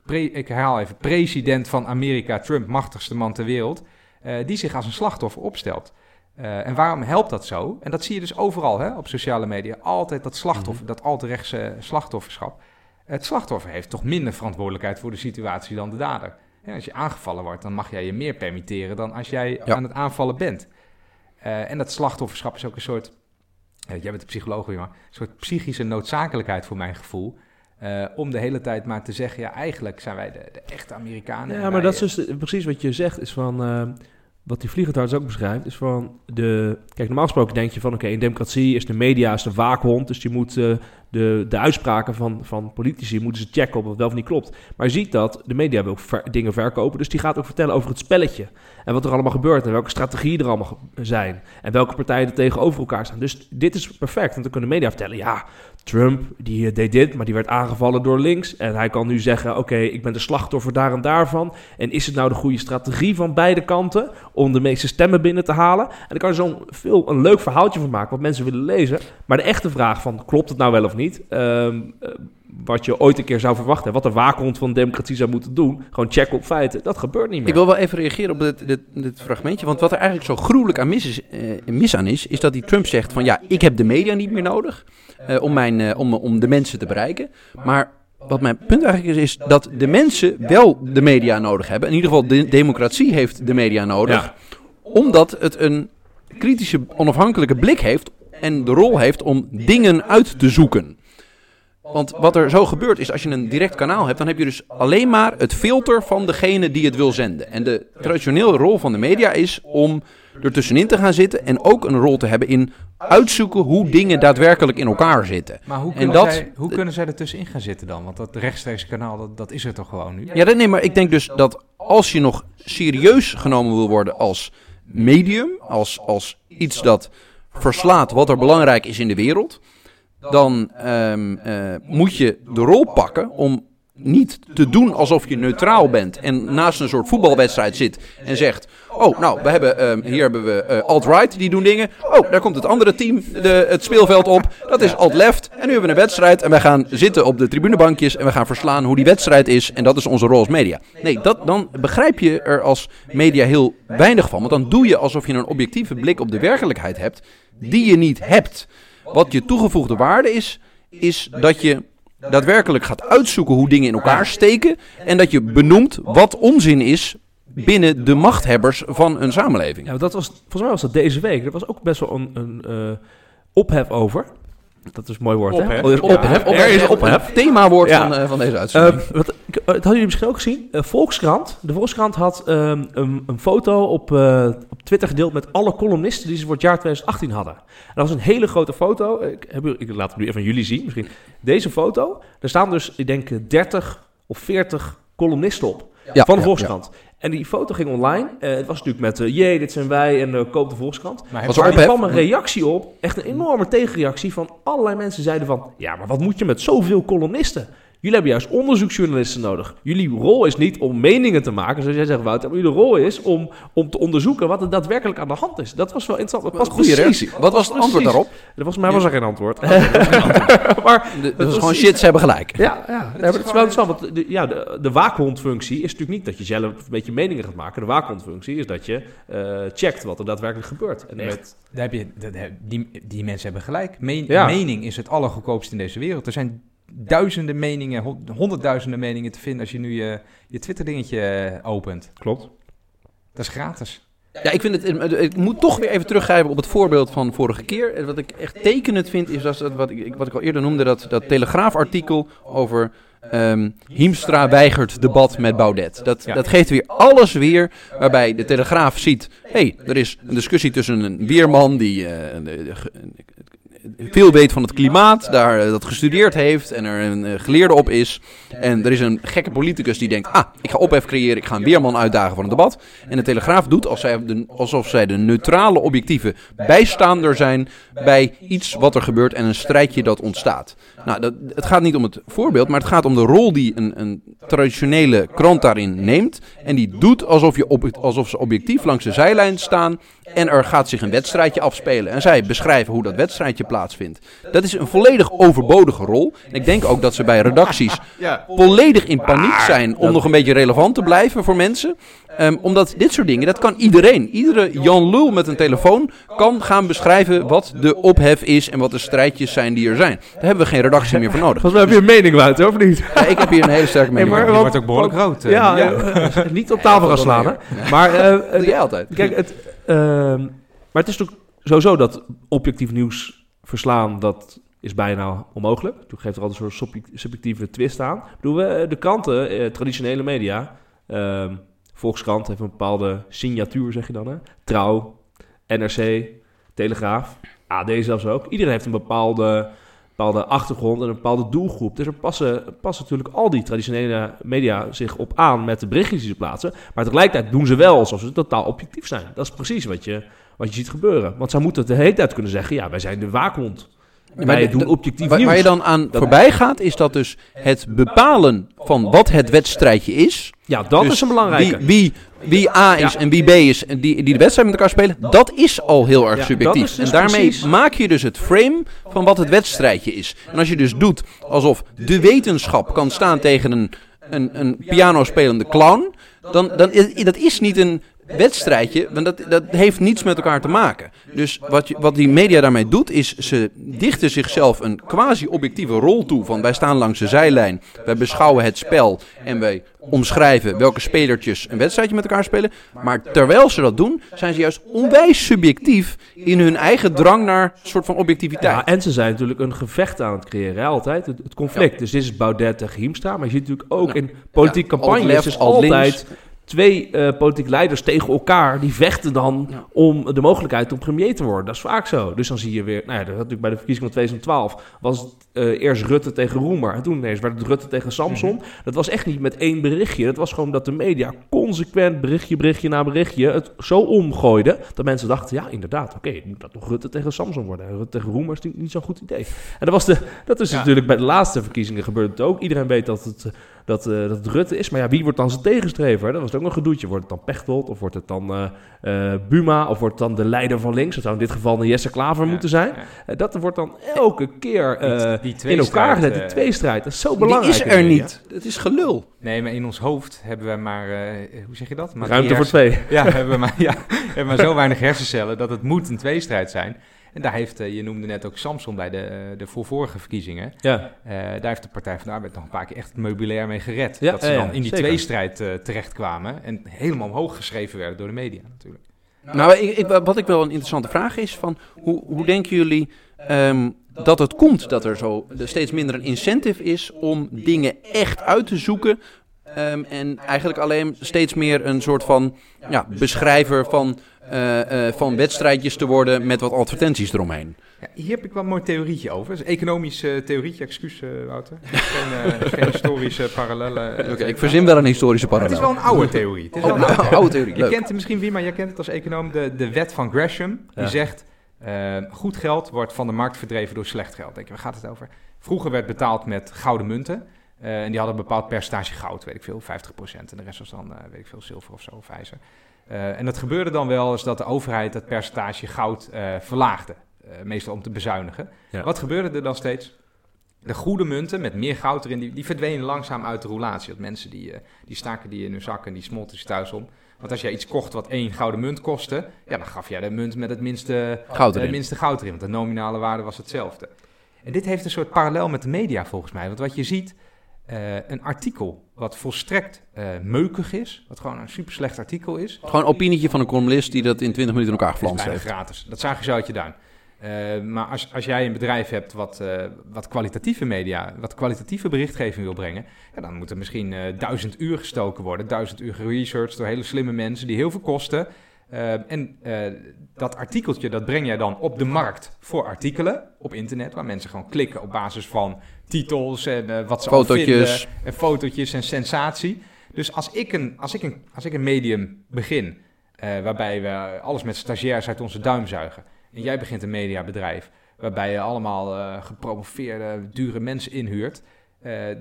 pre- ik herhaal even, president van Amerika, Trump, machtigste man ter wereld, eh, die zich als een slachtoffer opstelt. Eh, en waarom helpt dat zo? En dat zie je dus overal hè, op sociale media. Altijd dat slachtoffer, dat alterrechtse slachtofferschap. Het slachtoffer heeft toch minder verantwoordelijkheid voor de situatie dan de dader. En als je aangevallen wordt, dan mag jij je meer permitteren dan als jij Ja. aan het aanvallen bent. Eh, en dat slachtofferschap is ook een soort jij bent de psycholoog, jongen, een soort psychische noodzakelijkheid voor mijn gevoel. Eh, om de hele tijd maar te zeggen, ja, eigenlijk zijn wij de, de echte Amerikanen. en Ja, maar wij, dat is eh, dus precies wat je zegt, is van... eh, wat die vliegentarts ook beschrijft, is van de... Kijk, normaal gesproken denk je van, oké, in democratie is de media is de waakhond, dus je moet de, de uitspraken van, van politici moeten ze checken op wat wel of niet klopt. Maar je ziet dat de media wil ook ver- dingen verkopen, dus die gaat ook vertellen over het spelletje. En wat er allemaal gebeurt en welke strategieën er allemaal zijn. En welke partijen er tegenover elkaar staan. Dus dit is perfect, want dan kunnen de media vertellen, ja, Trump die eh, deed dit, maar die werd aangevallen door links. En hij kan nu zeggen, oké, ik ben de slachtoffer daar en daarvan. En is het nou de goede strategie van beide kanten om de meeste stemmen binnen te halen? En dan kan je zo'n veel een leuk verhaaltje van maken wat mensen willen lezen. Maar de echte vraag van, klopt het nou wel of niet? Ehm, eh, wat je ooit een keer zou verwachten, wat de waakhond van democratie zou moeten doen, gewoon checken op feiten, dat gebeurt niet meer. Ik wil wel even reageren op dit, dit, dit fragmentje. Want wat er eigenlijk zo gruwelijk aan mis, is, eh, mis aan is, is dat die Trump zegt van ja, ik heb de media niet meer nodig eh, om, mijn, eh, om, om de mensen te bereiken. Maar wat mijn punt eigenlijk is, is dat de mensen wel de media nodig hebben. In ieder geval, de democratie heeft de media nodig. Ja. Omdat het een kritische, onafhankelijke blik heeft en de rol heeft om dingen uit te zoeken. Want wat er zo gebeurt is, als je een direct kanaal hebt, dan heb je dus alleen maar het filter van degene die het wil zenden. En de traditionele rol van de media is om er tussenin te gaan zitten en ook een rol te hebben in uitzoeken hoe dingen daadwerkelijk in elkaar zitten. Maar hoe En kunnen, dat- zij, hoe kunnen zij er tussenin gaan zitten dan? Want dat rechtstreeks kanaal, dat, dat is er toch gewoon nu? Ja, nee, maar ik denk dus dat als je nog serieus genomen wil worden als medium, als, als iets dat verslaat wat er belangrijk is in de wereld, dan ehm, eh, moet je de rol pakken om niet te doen alsof je neutraal bent en naast een soort voetbalwedstrijd zit en zegt: Oh, nou, we hebben, ehm, hier hebben we eh, alt-right, die doen dingen. Oh, daar komt het andere team de, het speelveld op. Dat is alt-left. En nu hebben we een wedstrijd en wij gaan zitten op de tribunebankjes en we gaan verslaan hoe die wedstrijd is. En dat is onze rol als media. Nee, dat, dan begrijp je er als media heel weinig van. Want dan doe je alsof je een objectieve blik op de werkelijkheid hebt, die je niet hebt. Wat je toegevoegde waarde is, is dat je daadwerkelijk gaat uitzoeken hoe dingen in elkaar steken. En dat je benoemt wat onzin is binnen de machthebbers van een samenleving. Ja, dat was, volgens mij was dat deze week. Er was ook best wel een, een eh, ophef over. Dat is een mooi woord, hè? Ophef. Oh, er is ophef. Ophef. Er is Ophef. Het themawoord Ja. van, eh, van deze uitzending. Eh, wat, ik, eh, dat hadden jullie misschien ook gezien. Eh, Volkskrant. De Volkskrant had ehm, een, een foto op, eh, op Twitter gedeeld met alle columnisten die ze voor het jaar 2018 hadden. En dat was een hele grote foto. Ik, heb, u- ik laat het nu even aan jullie zien. Misschien deze foto. Er staan dus, ik denk, eh, 30 of 40 columnisten op. Ja, van de ja, Volkskrant. En die foto ging online. Eh, het was natuurlijk met, eh jee, dit zijn wij en eh, koop de Volkskrant. Maar Was er kwam een reactie op, echt een enorme tegenreactie van allerlei mensen zeiden van, ja, maar wat moet je met zoveel columnisten? Jullie hebben juist onderzoeksjournalisten nodig. Jullie rol is niet om meningen te maken, zoals jij zegt Wouter, maar jullie rol is om, om te onderzoeken wat er daadwerkelijk aan de hand is. Dat was wel interessant. Dat Wat was precies. Wat was het antwoord daarop? Er Volgens mij was er geen antwoord. *laughs* *laughs* maar De- Dat was was gewoon shit, ze hebben gelijk. ja, ja. Nee, maar dat is wel interessant. Want de, ja, de, de waakhondfunctie is natuurlijk niet dat je zelf een beetje meningen gaat maken. De waakhondfunctie is dat je eh, checkt wat er daadwerkelijk gebeurt. En Echt? met, Daar heb je, die, die mensen hebben gelijk. Men- Ja. Mening is het allergoedkoopste in deze wereld. Er zijn duizenden meningen, hon- honderdduizenden meningen te vinden als je nu je, je Twitter-dingetje eh, opent. klopt. Dat is gratis. Ja, ik, vind het, ik moet toch weer even teruggrijpen op het voorbeeld van vorige keer. En Wat ik echt tekenend vind, is dat, wat, ik, wat ik al eerder noemde, dat, dat Telegraafartikel over ehm, Hiemstra weigert debat met Baudet. Dat, Ja. dat geeft weer alles weer, waarbij de Telegraaf ziet, hé, hey, er is een discussie tussen een weerman die eh, de- de- ge- veel weet van het klimaat, daar eh, dat gestudeerd heeft en er een eh, geleerde op is. En er is een gekke politicus die denkt, ah, ik ga ophef creëren, ik ga een weerman uitdagen voor een debat. En de Telegraaf doet alsof zij de, alsof zij de neutrale, objectieve bijstaander zijn bij iets wat er gebeurt en een strijdje dat ontstaat. Nou, dat, het gaat niet om het voorbeeld, maar het gaat om de rol die een, een traditionele krant daarin neemt. En die doet alsof, je op, alsof ze objectief langs de zijlijn staan en er gaat zich een wedstrijdje afspelen. En zij beschrijven hoe dat wedstrijdje plaatsvindt. Dat is een volledig overbodige rol. En ik denk ook dat ze bij redacties volledig in paniek zijn om nog een beetje relevant te blijven voor mensen. Ehm, omdat dit soort dingen, dat kan iedereen. Iedere Jan Lul met een telefoon kan gaan beschrijven wat de ophef is en wat de strijdjes zijn die er zijn. Daar hebben we geen redactie meer voor nodig. Volgens mij heb je een mening, Wouter, of niet? Ja, ik heb hier een hele sterke mening. maar over. Je want- wordt ook behoorlijk rood. eh. Ja, ja. *laughs* niet op tafel gaan slaan. hè. Maar, eh, *laughs* Dat doe jij altijd. kijk, het, ehm, maar het is natuurlijk sowieso dat objectief nieuws verslaan, dat is bijna onmogelijk. Toen geeft er altijd een soort subje- subjectieve twist aan. Bedoel, we, de kranten, eh, traditionele media, ehm, Volkskrant heeft een bepaalde signatuur, zeg je dan, hè? Trouw, NRC, Telegraaf, AD zelfs ook. Iedereen heeft een bepaalde, bepaalde achtergrond en een bepaalde doelgroep. Dus er passen, passen natuurlijk al die traditionele media zich op aan met de berichtjes die ze plaatsen. Maar tegelijkertijd doen ze wel alsof ze totaal objectief zijn. Dat is precies wat je, wat je ziet gebeuren. Want zij moeten de hele tijd kunnen zeggen, ja, wij zijn de waakhond. Maar wij de- doen de- objectief waar, nieuws. waar je dan aan Dat- voorbij gaat, is dat dus het bepalen van wat het wedstrijdje is. ja, dat Dus is een belangrijke. Wie, wie, wie A is Ja. en wie B is en die, die de wedstrijd met elkaar spelen, dat is al heel erg subjectief. dus en daarmee precies- maak je dus het frame van wat het wedstrijdje is. En als je dus doet alsof de wetenschap kan staan tegen een, een, een pianospelende clown, dan, dan is dat is niet een wedstrijdje, want dat, dat heeft niets met elkaar te maken. Dus wat, je, wat die media daarmee doet, is ze dichten zichzelf een quasi-objectieve rol toe. Van wij staan langs de zijlijn, wij beschouwen het spel en wij omschrijven welke spelertjes een wedstrijdje met elkaar spelen. Maar terwijl ze dat doen, zijn ze juist onwijs subjectief in hun eigen drang naar een soort van objectiviteit. Ja, en ze zijn natuurlijk een gevecht aan het creëren, hè, altijd. Het, het conflict. Dus dit is Baudet tegen Hiemstra. Maar je ziet natuurlijk ook in politieke Ja, campagnes... is altijd twee eh politieke leiders tegen elkaar... die vechten dan om de mogelijkheid om premier te worden. Dat is vaak zo. Dus dan zie je weer... Nou ja, dat natuurlijk bij de verkiezingen van 2012... was het eh, eerst Rutte tegen Roemer. En toen ineens werd het Rutte tegen Samson. Mhm. Dat was echt niet met één berichtje. Dat was gewoon dat de media consequent berichtje, berichtje na berichtje... het zo omgooide dat mensen dachten... ja, inderdaad, oké, moet dat nog Rutte tegen Samson worden. En Rutte tegen Roemer is natuurlijk niet zo'n goed idee. En dat, was de, dat is natuurlijk bij de laatste verkiezingen gebeurd het ook. Iedereen weet dat het, dat, eh, dat het Rutte is. Maar ja, wie wordt dan zijn tegenstrever? Dat was ook nog een gedoetje. Wordt het dan Pechtold? Of wordt het dan eh, eh, Buma? Of wordt het dan de leider van links? Dat zou in dit geval een Jesse Klaver Ja, moeten zijn. ja. Dat wordt dan elke keer eh, Die- die in elkaar tweestrijd, gezet. Die tweestrijd. Dat is zo die belangrijk. is er niet. Het is gelul. Nee, maar in ons hoofd hebben we maar, eh, hoe zeg je dat? Maar Ruimte voor twee. Ja, hebben we maar, ja, hebben maar zo weinig hersencellen dat het moet een tweestrijd zijn. En daar heeft, eh, je noemde net ook Samson bij de, eh, de voorvorige verkiezingen. Ja. Eh, daar heeft de Partij van de Arbeid nog een paar keer echt het meubilair mee gered. Ja, dat ze dan in die zeker. tweestrijd eh terechtkwamen en helemaal omhoog geschreven werden door de media natuurlijk. Nou, ik, ik- wat ik wel een interessante vraag is, van hoe, hoe denken jullie ehm, dat het komt dat er zo er steeds minder een incentive is om dingen echt uit te zoeken ehm, en eigenlijk alleen steeds meer een soort van ja, beschrijver van, eh, van wedstrijdjes te worden met wat advertenties eromheen? Ja, hier heb ik wel een mooi theorietje over. Dat is een economisch eh, theorietje, excuus Wouter. *laughs* Geen, geen historische parallellen. Oké, ik verzin wel een historische Het is parallel. wel een oude theorie. Het is wel Oh, een oude *laughs* oude theorie, Je leuk. kent het misschien wie, maar jij kent het als econoom, de, de wet van Gresham. Die Ja. zegt, goed geld wordt van de markt verdreven door slecht geld. Denk je, waar gaat het over? Vroeger werd betaald met gouden munten. Eh, en die hadden een bepaald percentage goud, weet ik veel, 50%. En de rest was dan, eh, weet ik veel, zilver of zo, of ijzer. Eh, en dat gebeurde dan wel eens dat de overheid het percentage goud verlaagde. meestal om te bezuinigen. Ja. Wat gebeurde er dan steeds? De goede munten met meer goud erin, die, die verdwenen langzaam uit de roulatie. Dat mensen die, die staken die in hun zak en die smolten ze thuis om. Want als jij iets kocht wat één gouden munt kostte, ja, dan gaf jij de munt met het minste Goud erin. minste goud erin. Want de nominale waarde was hetzelfde. En dit heeft een soort parallel met de media volgens mij. Want wat je ziet, eh, een artikel wat volstrekt eh, meukig is, wat gewoon een super slecht artikel is, Gewoon een opinietje van een columnist die dat in 20 minuten in elkaar geflanst heeft. gratis. Dat zagen ze uit je duim. Eh, maar als, als jij een bedrijf hebt wat, wat kwalitatieve media, wat kwalitatieve berichtgeving wil brengen, ja, dan moet er misschien duizend uur gestoken worden. Duizend uur geresearched door hele slimme mensen die heel veel kosten. Eh, en eh, dat artikeltje, dat breng jij dan op de markt voor artikelen op internet, waar mensen gewoon klikken op basis van titels en eh, wat ze Fotootjes. vinden, en fotootjes en sensatie. Dus als ik een, als ik een, als ik een medium begin, waarbij we alles met stagiairs uit onze duim zuigen, en jij begint een mediabedrijf, waarbij je allemaal gepromoveerde, dure mensen inhuurt,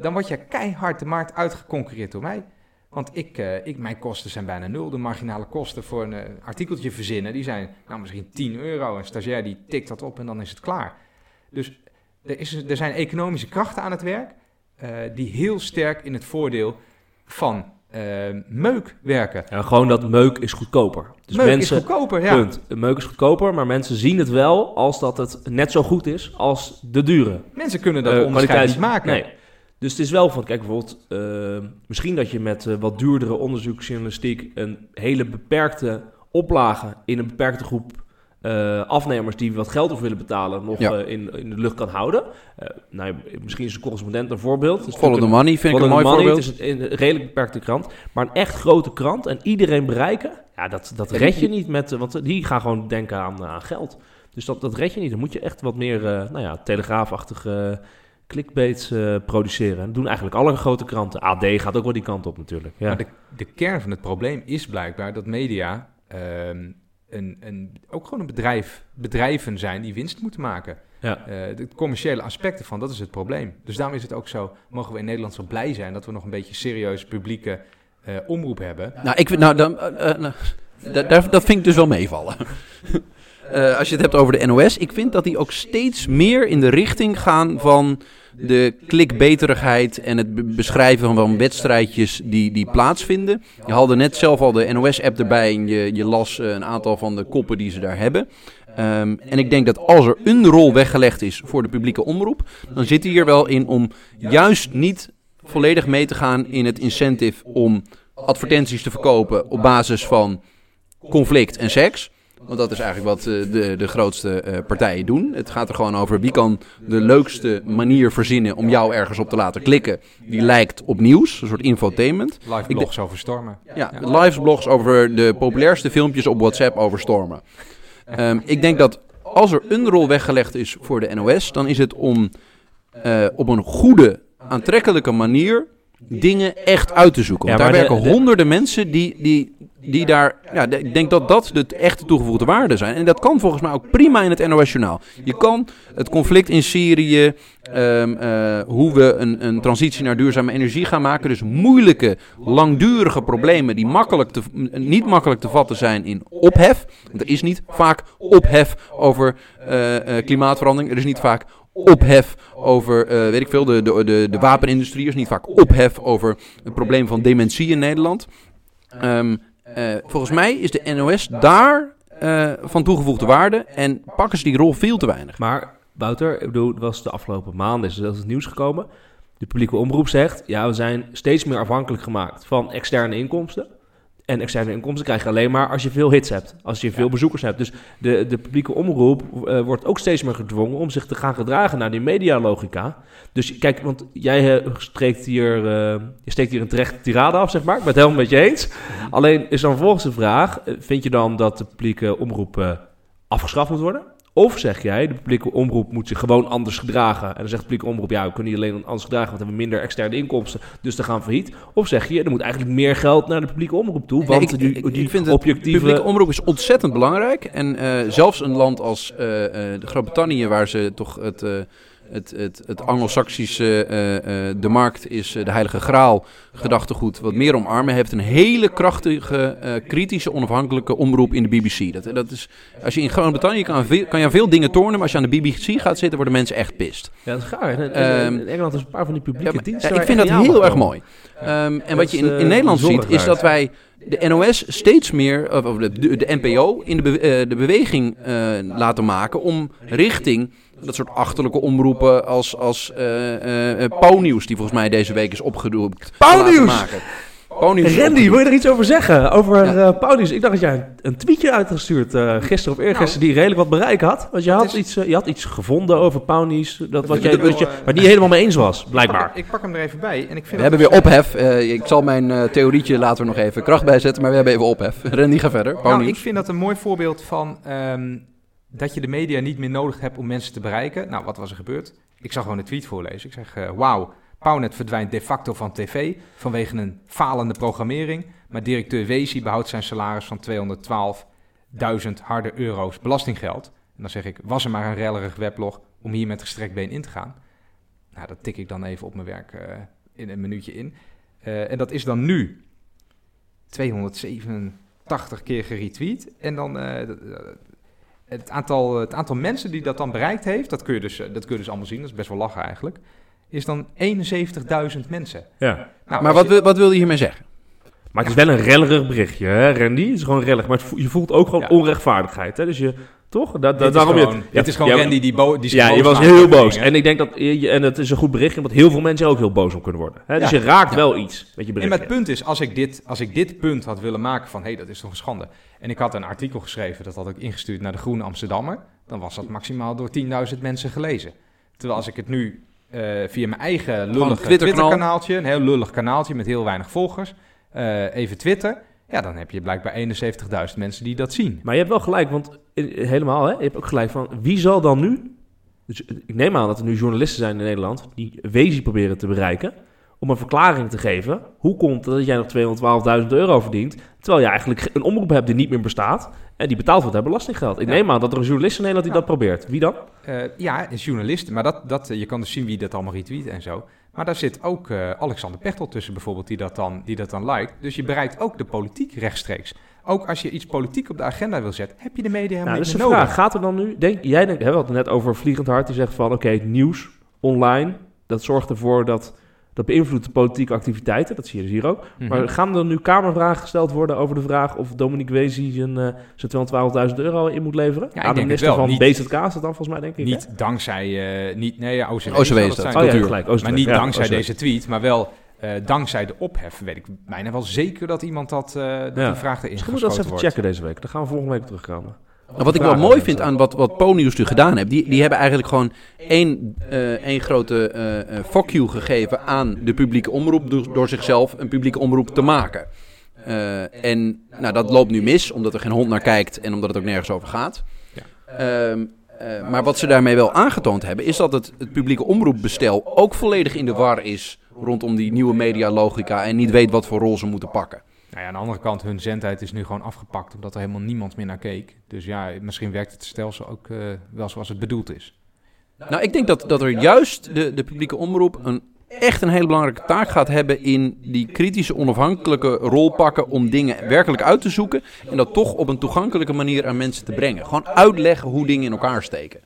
dan word je keihard de markt uitgeconcurreerd door mij. Want ik, eh, ik, mijn kosten zijn bijna nul. De marginale kosten voor een eh, artikeltje verzinnen, die zijn nou, misschien 10 euro. Een stagiair die tikt dat op en dan is het klaar. Dus er, is, er zijn economische krachten aan het werk eh, die heel sterk in het voordeel van meuk werken. Ja, gewoon dat meuk is goedkoper. Dus meuk mensen, is goedkoper, ja. punt. Meuk is goedkoper, maar mensen zien het wel als dat het net zo goed is als de dure. Mensen kunnen dat onderscheid niet maken. Nee. Dus het is wel van, kijk bijvoorbeeld, eh, misschien dat je met eh, wat duurdere onderzoeksjournalistiek een hele beperkte oplage in een beperkte groep eh, afnemers die wat geld over willen betalen nog Ja. eh, in, in de lucht kan houden. Nou, misschien is een correspondent een voorbeeld. Follow the money vind ik een mooi money, voorbeeld. Het is een, een redelijk beperkte krant. Maar een echt grote krant en iedereen bereiken, ja, dat, dat red je niet met... Want die gaan gewoon denken aan, aan geld. Dus dat, dat red je niet. Dan moet je echt wat meer, nou ja, telegraafachtige clickbaits eh, produceren. En dat doen eigenlijk alle grote kranten. AD gaat ook wel die kant op natuurlijk. Ja. Maar de, de kern van het probleem is blijkbaar dat media ehm, een, een, ook gewoon een bedrijf, bedrijven zijn die winst moeten maken. ja. Eh, de commerciële aspecten van, dat is het probleem. Dus daarom is het ook zo, mogen we in Nederland zo blij zijn dat we nog een beetje serieus publieke eh, omroep hebben. Nou, ik vind, nou, dan, nou, da- daar, dat vind ik dus wel meevallen. Eh, als je het hebt over de NOS, ik vind dat die ook steeds meer in de richting gaan van de klikbeterigheid en het be- beschrijven van wedstrijdjes die, die plaatsvinden. Je haalde net zelf al de NOS-app erbij en je, je las eh, een aantal van de koppen die ze daar hebben. Ehm, en ik denk dat als er een rol weggelegd is voor de publieke omroep, dan zit die hier wel in om juist niet volledig mee te gaan in het incentive om advertenties te verkopen op basis van conflict en seks. Want dat is eigenlijk wat eh, de, de grootste eh, partijen doen. Het gaat er gewoon over wie kan de leukste manier verzinnen om jou ergens op te laten klikken. Die lijkt op nieuws, een soort infotainment. Live blogs over stormen. Ja, live blogs over de populairste filmpjes op WhatsApp over stormen. Ehm, ik denk dat als er een rol weggelegd is voor de NOS, dan is het om eh, op een goede, aantrekkelijke manier dingen echt uit te zoeken. Ja, daar de- werken de- honderden mensen die, die, die daar... Ja, ik denk dat dat de echte toegevoegde waarde zijn. En dat kan volgens mij ook prima in het NOS-journaal. Je kan het conflict in Syrië, ehm, eh, hoe we een, een transitie naar duurzame energie gaan maken. Dus moeilijke, langdurige problemen die makkelijk te, niet makkelijk te vatten zijn in ophef. Want er is niet vaak ophef over eh, eh, klimaatverandering. Er is niet vaak ophef over, eh, weet ik veel, de, de, de, de wapenindustrie. Is niet vaak ophef over het probleem van dementie in Nederland. Ehm, eh, volgens mij is de NOS daar eh, van toegevoegde waarde en pakken ze die rol veel te weinig. Maar Wouter, ik bedoel, het was de afgelopen maanden is dat het nieuws gekomen. De publieke omroep zegt, ja, we zijn steeds meer afhankelijk gemaakt van externe inkomsten. En externe inkomsten krijg je alleen maar als je veel hits hebt, als je veel bezoekers hebt. Dus de, de publieke omroep eh, wordt ook steeds meer gedwongen om zich te gaan gedragen naar die medialogica. Dus kijk, want jij eh, steekt hier, eh, je steekt hier een terechte tirade af, zeg maar. Ik ben het helemaal met je eens. Alleen is dan volgens de vraag, vind je dan dat de publieke omroep afgeschaft moet worden? Of zeg jij, de publieke omroep moet zich gewoon anders gedragen. En dan zegt de publieke omroep, ja, we kunnen niet alleen anders gedragen, want we hebben minder externe inkomsten, dus dan gaan we failliet. Of zeg je, er moet eigenlijk meer geld naar de publieke omroep toe, want Nee, ik, die, die ik vind het objectieve... publieke omroep is ontzettend belangrijk. En eh, zelfs een land als de Groot-Brittannië, waar ze toch het, het, het, het Anglo-Saxische, eh, eh, de markt is eh, de heilige graal gedachtegoed, wat meer omarmen, heeft een hele krachtige, kritische, onafhankelijke omroep in de BBC. Dat, dat is, als je in Groot-Brittannië kan, kan je aan veel dingen tornen, maar als je aan de BBC gaat zitten, worden mensen echt pist. Ja, dat is gaar. En- en- Ehm, in Engeland is een paar van die publieke diensten. ja, ik vind dat heel erg mooi. Ehm, en wat je in, in Nederland ziet, is dat wij de NOS steeds meer, of de, de, de NPO, in de, be- de beweging laten maken om richting dat soort achterlijke omroepen als, als eh eh, eh, Pauwnieuws, die volgens mij deze week is opgeroepen. te Pauwnieuws! Pauwnieuws Randy, wil je er iets over zeggen? Over Ja. Paulius. Ik dacht dat jij een, een tweetje uitgestuurd eh gisteren of eergisteren die redelijk wat bereik had. Want je had, is- iets, je had iets gevonden over Paulius, dat wat jij, dat je, het niet helemaal mee eens was, Ik blijkbaar. pak, ik pak hem er even bij en ik vind We hebben weer ophef. Eh, ik zal mijn eh, theorietje later nog even kracht bijzetten, maar we hebben even ophef. *laughs* Randy, ga verder. Nou, ik Pauwnieuws. vind dat een mooi voorbeeld van ehm, dat je de media niet meer nodig hebt om mensen te bereiken. Nou, wat was er gebeurd? Ik zag gewoon een tweet voorlezen. Ik zeg, eh, wauw, Pownet verdwijnt de facto van tv vanwege een falende programmering. Maar directeur Wezi behoudt zijn salaris van 212.000 harde euro's belastinggeld. En dan zeg ik, was er maar een rellerig weblog om hier met gestrekt been in te gaan? Nou, dat tik ik dan even op mijn werk eh, in een minuutje in. Eh, en dat is dan nu 287 keer geretweet. En dan het, aantal, het aantal mensen die dat dan bereikt heeft, dat kun, je dus, eh, dat kun je dus allemaal zien, dat is best wel lachen eigenlijk, is dan 71.000 mensen. Ja. Nou, Maar wat, je- wat wil je hiermee zeggen? Maar het is wel een rellerig berichtje, hè, Randy? Het is gewoon rellig. Maar je voelt ook gewoon Ja. onrechtvaardigheid. Hè? Dus je, Toch? Dat, dat, Dit daarom gewoon, je, dit is gewoon ja, Randy die, bo die zich Ja, je was heel boos. dingen. En ik denk dat, je, en het is een goed bericht, omdat heel veel mensen ook heel boos om kunnen worden. Hè? Dus Ja. je raakt Ja. wel iets met je bericht. maar het punt is, als ik, dit, als ik dit punt had willen maken van... hé, hey, dat is toch een schande. En ik had een artikel geschreven, dat had ik ingestuurd naar de Groene Amsterdammer... dan was dat maximaal door 10.000 mensen gelezen. Terwijl als ik het nu eh, via mijn eigen lullige Twitterkanaal. Twitter-kanaaltje... een heel lullig kanaaltje met heel weinig volgers... eh, even Twitter... ja, dan heb je blijkbaar 71.000 mensen die dat zien. Maar je hebt wel gelijk, want eh, helemaal, hè? je hebt ook gelijk van wie zal dan nu. Dus ik neem aan dat er nu journalisten zijn in Nederland die Wezi proberen te bereiken. Om een verklaring te geven. Hoe komt het dat jij nog 212.000 euro verdient. Terwijl je eigenlijk een omroep hebt die niet meer bestaat. En die betaald wordt uit belastinggeld. Ik Ja. neem aan dat er een journalist in Nederland die Ja. dat probeert. Wie dan? Eh, ja, is journalist, maar dat, dat, je kan dus zien wie dat allemaal retweet en zo. Maar daar zit ook eh, Alexander Pechtel tussen bijvoorbeeld, die dat, dan, die dat dan liked. Dus je bereikt ook de politiek rechtstreeks. Ook als je iets politiek op de agenda wil zetten, heb je de media Nou, helemaal dat is niet de meer vraag. Gaat er dan nu... Denk, jij denkt, we hadden het net over Vliegend Hart. Die zegt van, oké, nieuws online. Dat zorgt ervoor dat... Dat beïnvloedt de politieke activiteiten. Dat zie je dus hier ook. Mhm. Maar gaan er nu kamervragen gesteld worden over de vraag of Dominique Wezi zijn, eh zijn 212.000 euro in moet leveren? Ja, ik Aan de denk het minister wel. van Niet- BZK is dat dan volgens mij, denk ik. hè? Niet dankzij, eh, niet, nee, ja, OCW, OCW is dat dat, zijn. Oh ja. Maar niet Ja, dankzij deze tweet, maar wel eh, dankzij de ophef, weet ik bijna wel zeker dat iemand dat, eh dat Ja. die vraag erin Misschien moet dat eens geschoten even wordt. checken deze week. Dan gaan we volgende week terugkomen. Nou, wat ik wel mooi vind aan wat, wat Ponius nu gedaan heeft, die, die hebben eigenlijk gewoon één, eh, één grote eh, fuck you gegeven aan de publieke omroep door, door zichzelf een publieke omroep te maken. En nou, dat loopt nu mis, omdat er geen hond naar kijkt en omdat het ook nergens over gaat. Ja. Ehm, eh, maar wat ze daarmee wel aangetoond hebben, is dat het, het publieke omroepbestel ook volledig in de war is rondom die nieuwe medialogica en niet weet wat voor rol ze moeten pakken. Nou ja, aan de andere kant, hun zendtijd is nu gewoon afgepakt omdat er helemaal niemand meer naar keek. Dus ja, misschien werkt het stelsel ook eh, wel zoals het bedoeld is. Nou, ik denk dat, dat er juist de, de publieke omroep een, echt een hele belangrijke taak gaat hebben in die kritische onafhankelijke rol pakken om dingen werkelijk uit te zoeken en dat toch op een toegankelijke manier aan mensen te brengen. Gewoon uitleggen hoe dingen in elkaar steken.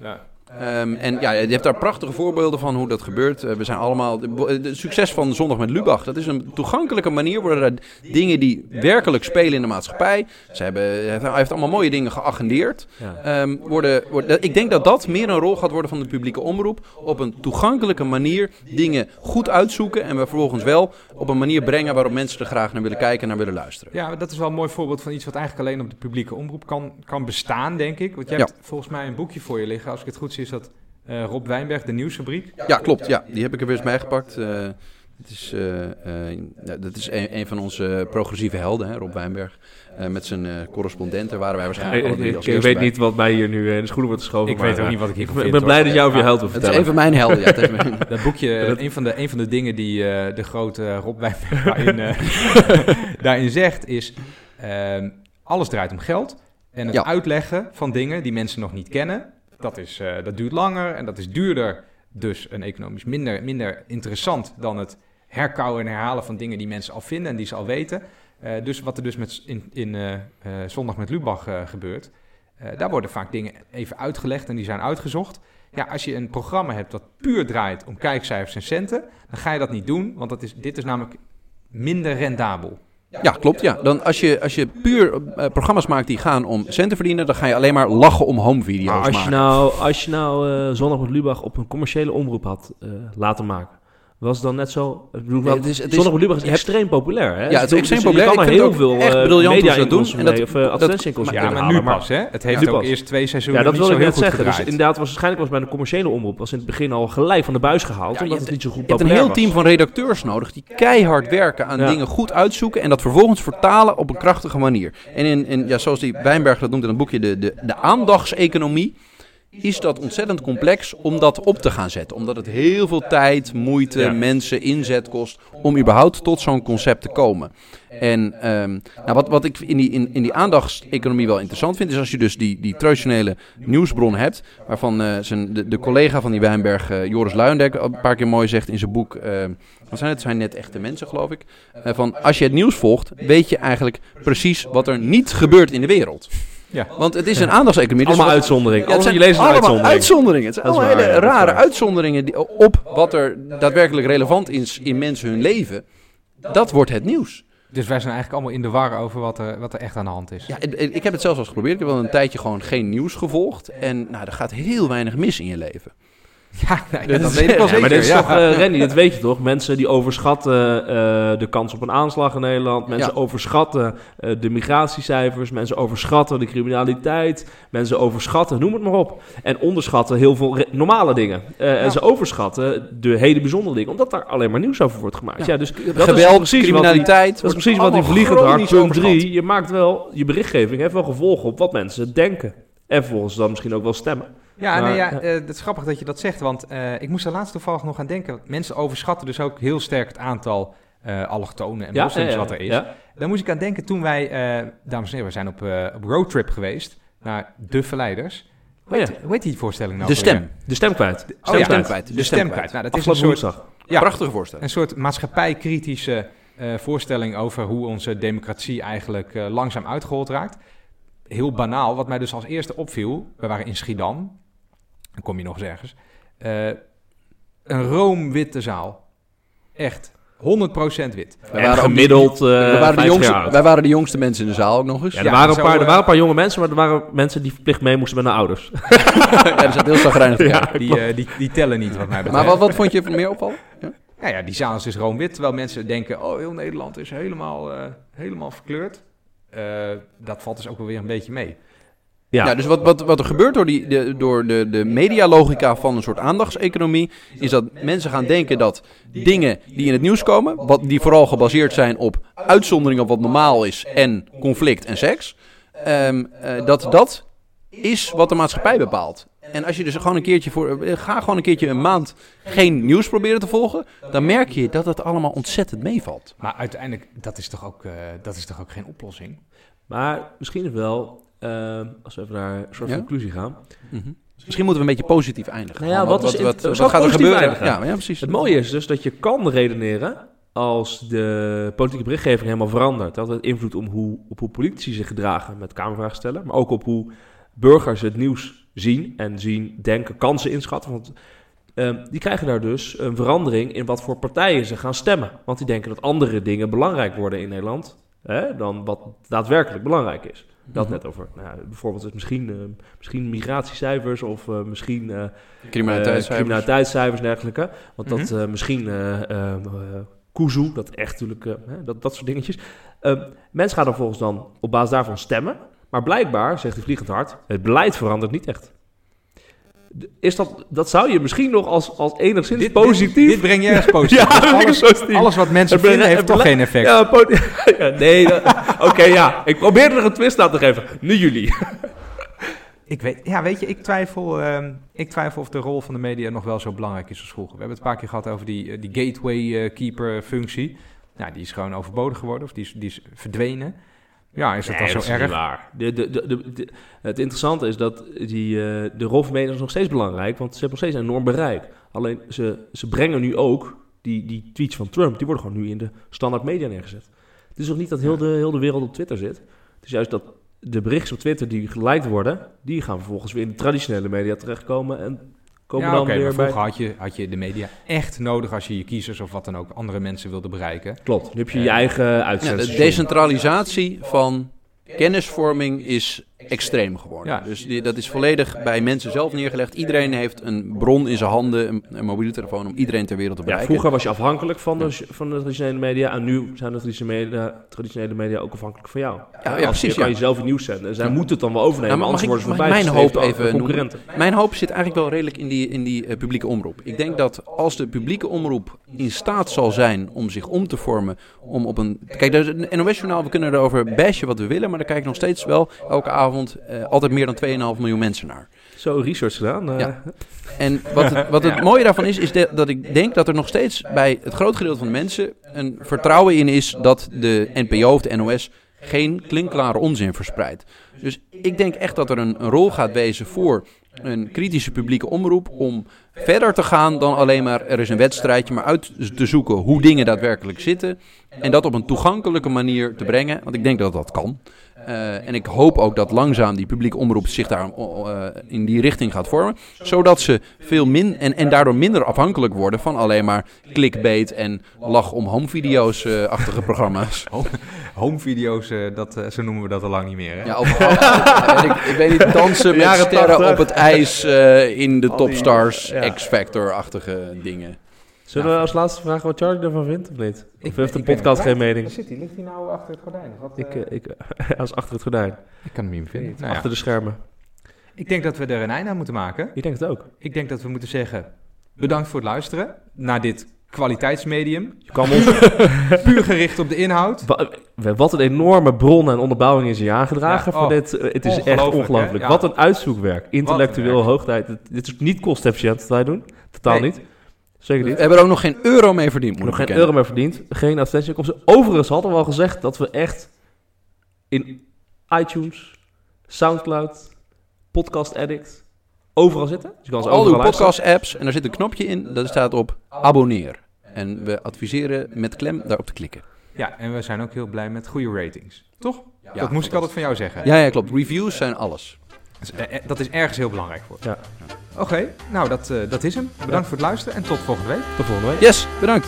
Ja. Ehm, en ja, je hebt daar prachtige voorbeelden van hoe dat gebeurt. Eh, we zijn allemaal. De succes van Zondag met Lubach. Dat is een toegankelijke manier. Worden er dingen die werkelijk spelen in de maatschappij. Ze hebben, hij heeft allemaal mooie dingen geagendeerd. Ehm, worden, worden, ik denk dat dat meer een rol gaat worden van de publieke omroep. Op een toegankelijke manier dingen goed uitzoeken. En we vervolgens wel op een manier brengen waarop mensen er graag naar willen kijken en naar willen luisteren. Ja, dat is wel een mooi voorbeeld van iets wat eigenlijk alleen op de publieke omroep kan, kan bestaan, denk ik. Want jij Ja. hebt volgens mij een boekje voor je liggen. Als ik het goed is dat eh, Rob Wijnberg, de nieuwsfabriek. Ja, klopt. Ja, die heb ik er weer eens. Eh het is, eh, eh, ja, dat is een, een van onze progressieve helden, hè, Rob Wijnberg. Eh, met zijn eh, correspondenten waren wij waarschijnlijk Ik, alle drie ik- als ik weet bij. niet wat mij hier nu eh, in de schoenen wordt geschoven. Ik maar, weet ook niet wat ik hiervan Ik ben blij hoor. dat jij over je held wil Het is vertellen. een van mijn helden. Ja, is mijn- *laughs* Dat boekje, Dat- een, van de, een van de dingen die eh, de grote Rob Wijnberg daarin, eh, *laughs* daarin zegt is... ehm, alles draait om geld. En het Ja. uitleggen van dingen die mensen nog niet kennen... Dat, is, eh, dat duurt langer en dat is duurder. Dus een economisch minder, minder interessant dan het herkauwen en herhalen van dingen die mensen al vinden en die ze al weten. Eh, dus wat er dus met, in, in eh, Zondag met Lubach gebeurt, daar worden vaak dingen even uitgelegd en die zijn uitgezocht. Ja, als je een programma hebt dat puur draait om kijkcijfers en centen, dan ga je dat niet doen, want dat is, dit is namelijk minder rendabel. Ja, klopt. Ja. Dan als, je, als je puur eh, programma's maakt die gaan om cent te verdienen, dan ga je alleen maar lachen om home video's als je maken. nou, als je nou eh, Zondag met Lubach op een commerciële omroep had eh, laten maken, was dan net zo... Ik bedoel, Nee, het is- het is- Zondag met Lubach is je extreem populair. Hè? Ja, Dus het is dus extreem je populair. kan er Ik vind heel het veel ook echt eh, briljant doen. En dat- of eh, dat- advertentieinkomsten Ja, maar nu pas, hè? Het heeft ook pas. eerst twee seizoenen Ja, dat wil ik heel net goed zeggen. Dus inderdaad, was waarschijnlijk was bij de commerciële omroep was in het begin al gelijk van de buis gehaald, Ja, je omdat hebt- het niet zo goed Je hebt een populair heel team was. van redacteurs nodig die keihard werken aan dingen goed uitzoeken en dat vervolgens vertalen op een krachtige manier. En in, ja, zoals die Wijnberg dat noemt in het boekje, de, de, de aandachtseconomie, is dat ontzettend complex om dat op te gaan zetten. Omdat het heel veel tijd, moeite, Ja. mensen, inzet kost om überhaupt tot zo'n concept te komen. En ehm, nou, wat, wat ik in die, in, in die aandachtseconomie wel interessant vind, is als je dus die, die traditionele nieuwsbron hebt, waarvan eh, zijn, de, de collega van die Wijnberg, eh, Joris Luijendijk, een paar keer mooi zegt in zijn boek, eh, wat zijn het? Het zijn net echte mensen, geloof ik. eh, van als je het nieuws volgt, weet je eigenlijk precies wat er niet gebeurt in de wereld. Ja. Want het is een aandachtseconomie. dus Allemaal wat- uitzonderingen. ja, het zijn je leest allemaal uitzondering. uitzonderingen. Het zijn allemaal waar, hele ja, rare uitzonderingen die, op wat er daadwerkelijk relevant is in mensen hun leven. Dat wordt het nieuws. Dus wij zijn eigenlijk allemaal in de war over wat er, wat er echt aan de hand is. Ja, ik heb het zelfs al eens geprobeerd. Ik heb wel een tijdje gewoon geen nieuws gevolgd. En nou, er gaat heel weinig mis in je leven. Ja, nee, Dat weet ik wel Ja, zeker. maar dit is ja. toch, eh, *laughs* Randy, dat weet je toch? Mensen die overschatten eh, de kans op een aanslag in Nederland. Mensen Ja. overschatten eh, de migratiecijfers. Mensen overschatten de criminaliteit. Mensen overschatten, noem het maar op. En onderschatten heel veel normale dingen. Eh, En ze overschatten de hele bijzondere dingen. Omdat daar alleen maar nieuws over wordt gemaakt. Ja, dus dat is precies wat die- dat is precies wat die vliegend hard, punt 3. Je maakt wel, je berichtgeving heeft wel gevolgen op wat mensen denken. En vervolgens dan misschien ook wel stemmen. Ja, Maar, nee, ja, ja. eh, het is grappig dat je dat zegt, want eh, ik moest er laatst toevallig nog aan denken. Mensen overschatten dus ook heel sterk het aantal eh allochtonen en moslims wat er is. Ja. Daar moest ik aan denken toen wij, eh, dames en heren, we zijn op, eh, op roadtrip geweest naar De Verleiders. Oh ja, Hoe heet die voorstelling nou? De stem. de stem kwijt. Oh, Stem ja. kwijt. kwijt. De stem kwijt. Nou, dat is een soort, ja, Prachtige voorstelling. een soort maatschappijkritische eh, voorstelling over hoe onze democratie eigenlijk eh, langzaam uitgehold raakt. Heel banaal, wat mij dus als eerste opviel. We waren in Schiedam. Dan kom je nog eens ergens. Eh, een roomwitte zaal. Echt. 100% wit. Wij En waren gemiddeld eh we waren de 50 jongste, jaar oud. wij waren de jongste mensen in de zaal ook nog eens. Ja, Ja, er, waren zo, een paar, er eh, waren een paar jonge mensen, maar er waren mensen die verplicht mee moesten met hun ouders. *laughs* er zat heel zagrijnig te Ja. Die, eh, die, die tellen niet, wat mij betreft. Maar wat, wat vond je meer opvallen? Ja? Ja, ja, die zaal is dus roomwit. Terwijl mensen denken, oh, heel Nederland is helemaal, eh, helemaal verkleurd. Eh, dat valt dus ook wel weer een beetje mee. Ja, Ja, dus wat, wat, wat er gebeurt door, die, de, door de, de medialogica van een soort aandachtseconomie, is dat mensen gaan denken dat dingen die in het nieuws komen, wat, die vooral gebaseerd zijn op uitzonderingen op wat normaal is en conflict en seks, ehm, eh, dat dat is wat de maatschappij bepaalt. En als je dus gewoon een keertje voor, eh, ga gewoon een keertje een maand geen nieuws proberen te volgen, dan merk je dat het allemaal ontzettend meevalt. Maar uiteindelijk, dat is toch ook, eh, dat is toch ook geen oplossing? maar misschien is wel, eh, als we even naar een soort Ja? conclusie gaan. Misschien moeten we een beetje positief eindigen. Nou ja, wat is wat, het- wat, zou wat gaat er gebeuren? Ja, ja, precies. Het mooie is dus dat je kan redeneren als de politieke berichtgeving helemaal verandert. Dat heeft invloed om hoe, op hoe politici zich gedragen met kamervragen stellen. Maar ook op hoe burgers het nieuws zien en zien, denken, kansen inschatten. Want ehm, die krijgen daar dus een verandering in wat voor partijen ze gaan stemmen. Want die denken dat andere dingen belangrijk worden in Nederland hè, dan wat daadwerkelijk belangrijk is. Dat net over, nou, bijvoorbeeld is misschien, eh, misschien migratiecijfers of eh, misschien eh, Criminaliteitscijfers. criminaliteitscijfers en dergelijke. Want dat Mhm. misschien Kuzu, dat echt natuurlijk, dat, dat soort dingetjes. Mensen gaan dan volgens dan op basis daarvan stemmen. Maar blijkbaar, zegt hij vliegend hard, het beleid verandert niet echt. Is dat, dat zou je misschien nog als, als enigszins positief... Dit, dit breng jij als positief. Ja, Dus alles, positief. alles wat mensen vinden heeft het toch geen effect. Ja, *laughs* nee, *laughs* oké, ja. Ik probeerde er een twist aan te geven. Nu jullie. *laughs* Ik weet, ja, weet je, ik twijfel, ehm, ik twijfel of de rol van de media nog wel zo belangrijk is als vroeger. We hebben het een paar keer gehad over die, eh, die gateway eh, keeper functie. Nou, die is gewoon overbodig geworden of die is, die is verdwenen. Ja, is dat Nee, dan zo erg? waar. De, de, de, het interessante is dat die, eh, de rol van media is nog steeds belangrijk, want ze hebben nog steeds een enorm bereik. Alleen ze, ze brengen nu ook die, die tweets van Trump, die worden gewoon nu in de standaard media neergezet. Het is nog niet dat heel de, heel de wereld op Twitter zit. Het is juist dat de berichten op Twitter die geliked worden, die gaan vervolgens weer in de traditionele media terechtkomen en komen ja, dan oké, weer maar bij... vroeger had je, had je de media echt nodig als je je kiezers of wat dan ook andere mensen wilde bereiken. Klopt, nu heb je je Eh, eigen Ja, uitzending. de decentralisatie van kennisvorming is extreem geworden. Ja. Dus die, dat is volledig bij mensen zelf neergelegd. Iedereen heeft een bron in zijn handen, een, een mobiele telefoon, om iedereen ter wereld te Ja, bereiken. vroeger was je afhankelijk van de, van de traditionele media. En nu zijn de traditionele media, traditionele media ook afhankelijk van jou. ja, Als precies, Je kan ja. jezelf het nieuws zenden. Zij moeten het dan wel overnemen, Ja, maar anders ik- worden ze ik mijn hoop even concurrenten. Mijn hoop zit eigenlijk wel redelijk in die, in die eh, publieke omroep. Ik denk dat als de publieke omroep in staat zal zijn om zich om te vormen, om op een... Kijk, de NOS-journaal, we kunnen erover bashen wat we willen, maar daar kijken nog steeds wel elke avond eh, altijd meer dan 2,5 miljoen mensen naar. Zo research gedaan. eh, Ja. En wat het, wat het mooie daarvan is, is de- dat ik denk dat er nog steeds bij het groot gedeelte van de mensen een vertrouwen in is dat de NPO of de NOS geen klinkklare onzin verspreidt. Dus ik denk echt dat er een, een rol gaat wezen voor een kritische publieke omroep om verder te gaan dan alleen maar er is een wedstrijdje, maar uit te zoeken hoe dingen daadwerkelijk zitten en dat op een toegankelijke manier te brengen, want ik denk dat dat kan. Eh, en ik hoop ook dat langzaam die publieke omroep zich daar eh, in die richting gaat vormen. Zodat ze veel min en, en daardoor minder afhankelijk worden van alleen maar clickbait en lach om *laughs* home video's-achtige programma's. Home video's, eh, dat, eh, zo noemen we dat al lang niet meer. Hè? Ja, of, ik, ik weet niet, dansen met sterren 80. op het ijs eh, in de Topstars. X-Factor-achtige dingen. Zullen we als laatste vragen wat Charlie ervan vindt of niet? Of heeft de ik podcast geen mening? Waar zit hij? Ligt hij nou achter het gordijn? Wat, Ik, eh, eh, ik, *laughs* hij is achter het gordijn. ik kan hem niet meer vinden. Nou ja. Achter de schermen. Ik denk dat we er een einde aan moeten maken. Ik denk het ook. Ik denk dat we moeten zeggen, bedankt voor het luisteren naar dit kwaliteitsmedium. Je kan ons, *laughs* Puur gericht op de inhoud. Wa- wat een enorme bron en onderbouwing is hier aangedragen Ja, voor oh, dit. eh, Het is echt ongelooflijk? Ja. Wat een uitzoekwerk. Intellectueel hoogtijd. Dit is niet kostefficiënt wat wij doen. Totaal Nee. niet. Zeker We niet. hebben er ook nog geen euro mee verdiend, moet Nog geen euro meer verdiend. Geen advertentie. Overigens hadden we al gezegd dat we echt in iTunes, Soundcloud, Podcast Addict, overal zitten. Dus je kan ze Al uw overal luisteren. podcast-apps en daar zit een knopje in, dat staat op abonneer. En we adviseren met klem daarop te klikken. Ja, en we zijn ook heel blij met goede ratings. Toch? Ja, dat moest ik altijd van jou zeggen. Ja, ja, klopt. Reviews zijn alles. Dus, eh, eh, dat is ergens heel belangrijk voor. Ja. Oké, nou dat, eh, dat is hem. Bedankt voor het luisteren en tot volgende week. Tot volgende week. Yes, bedankt.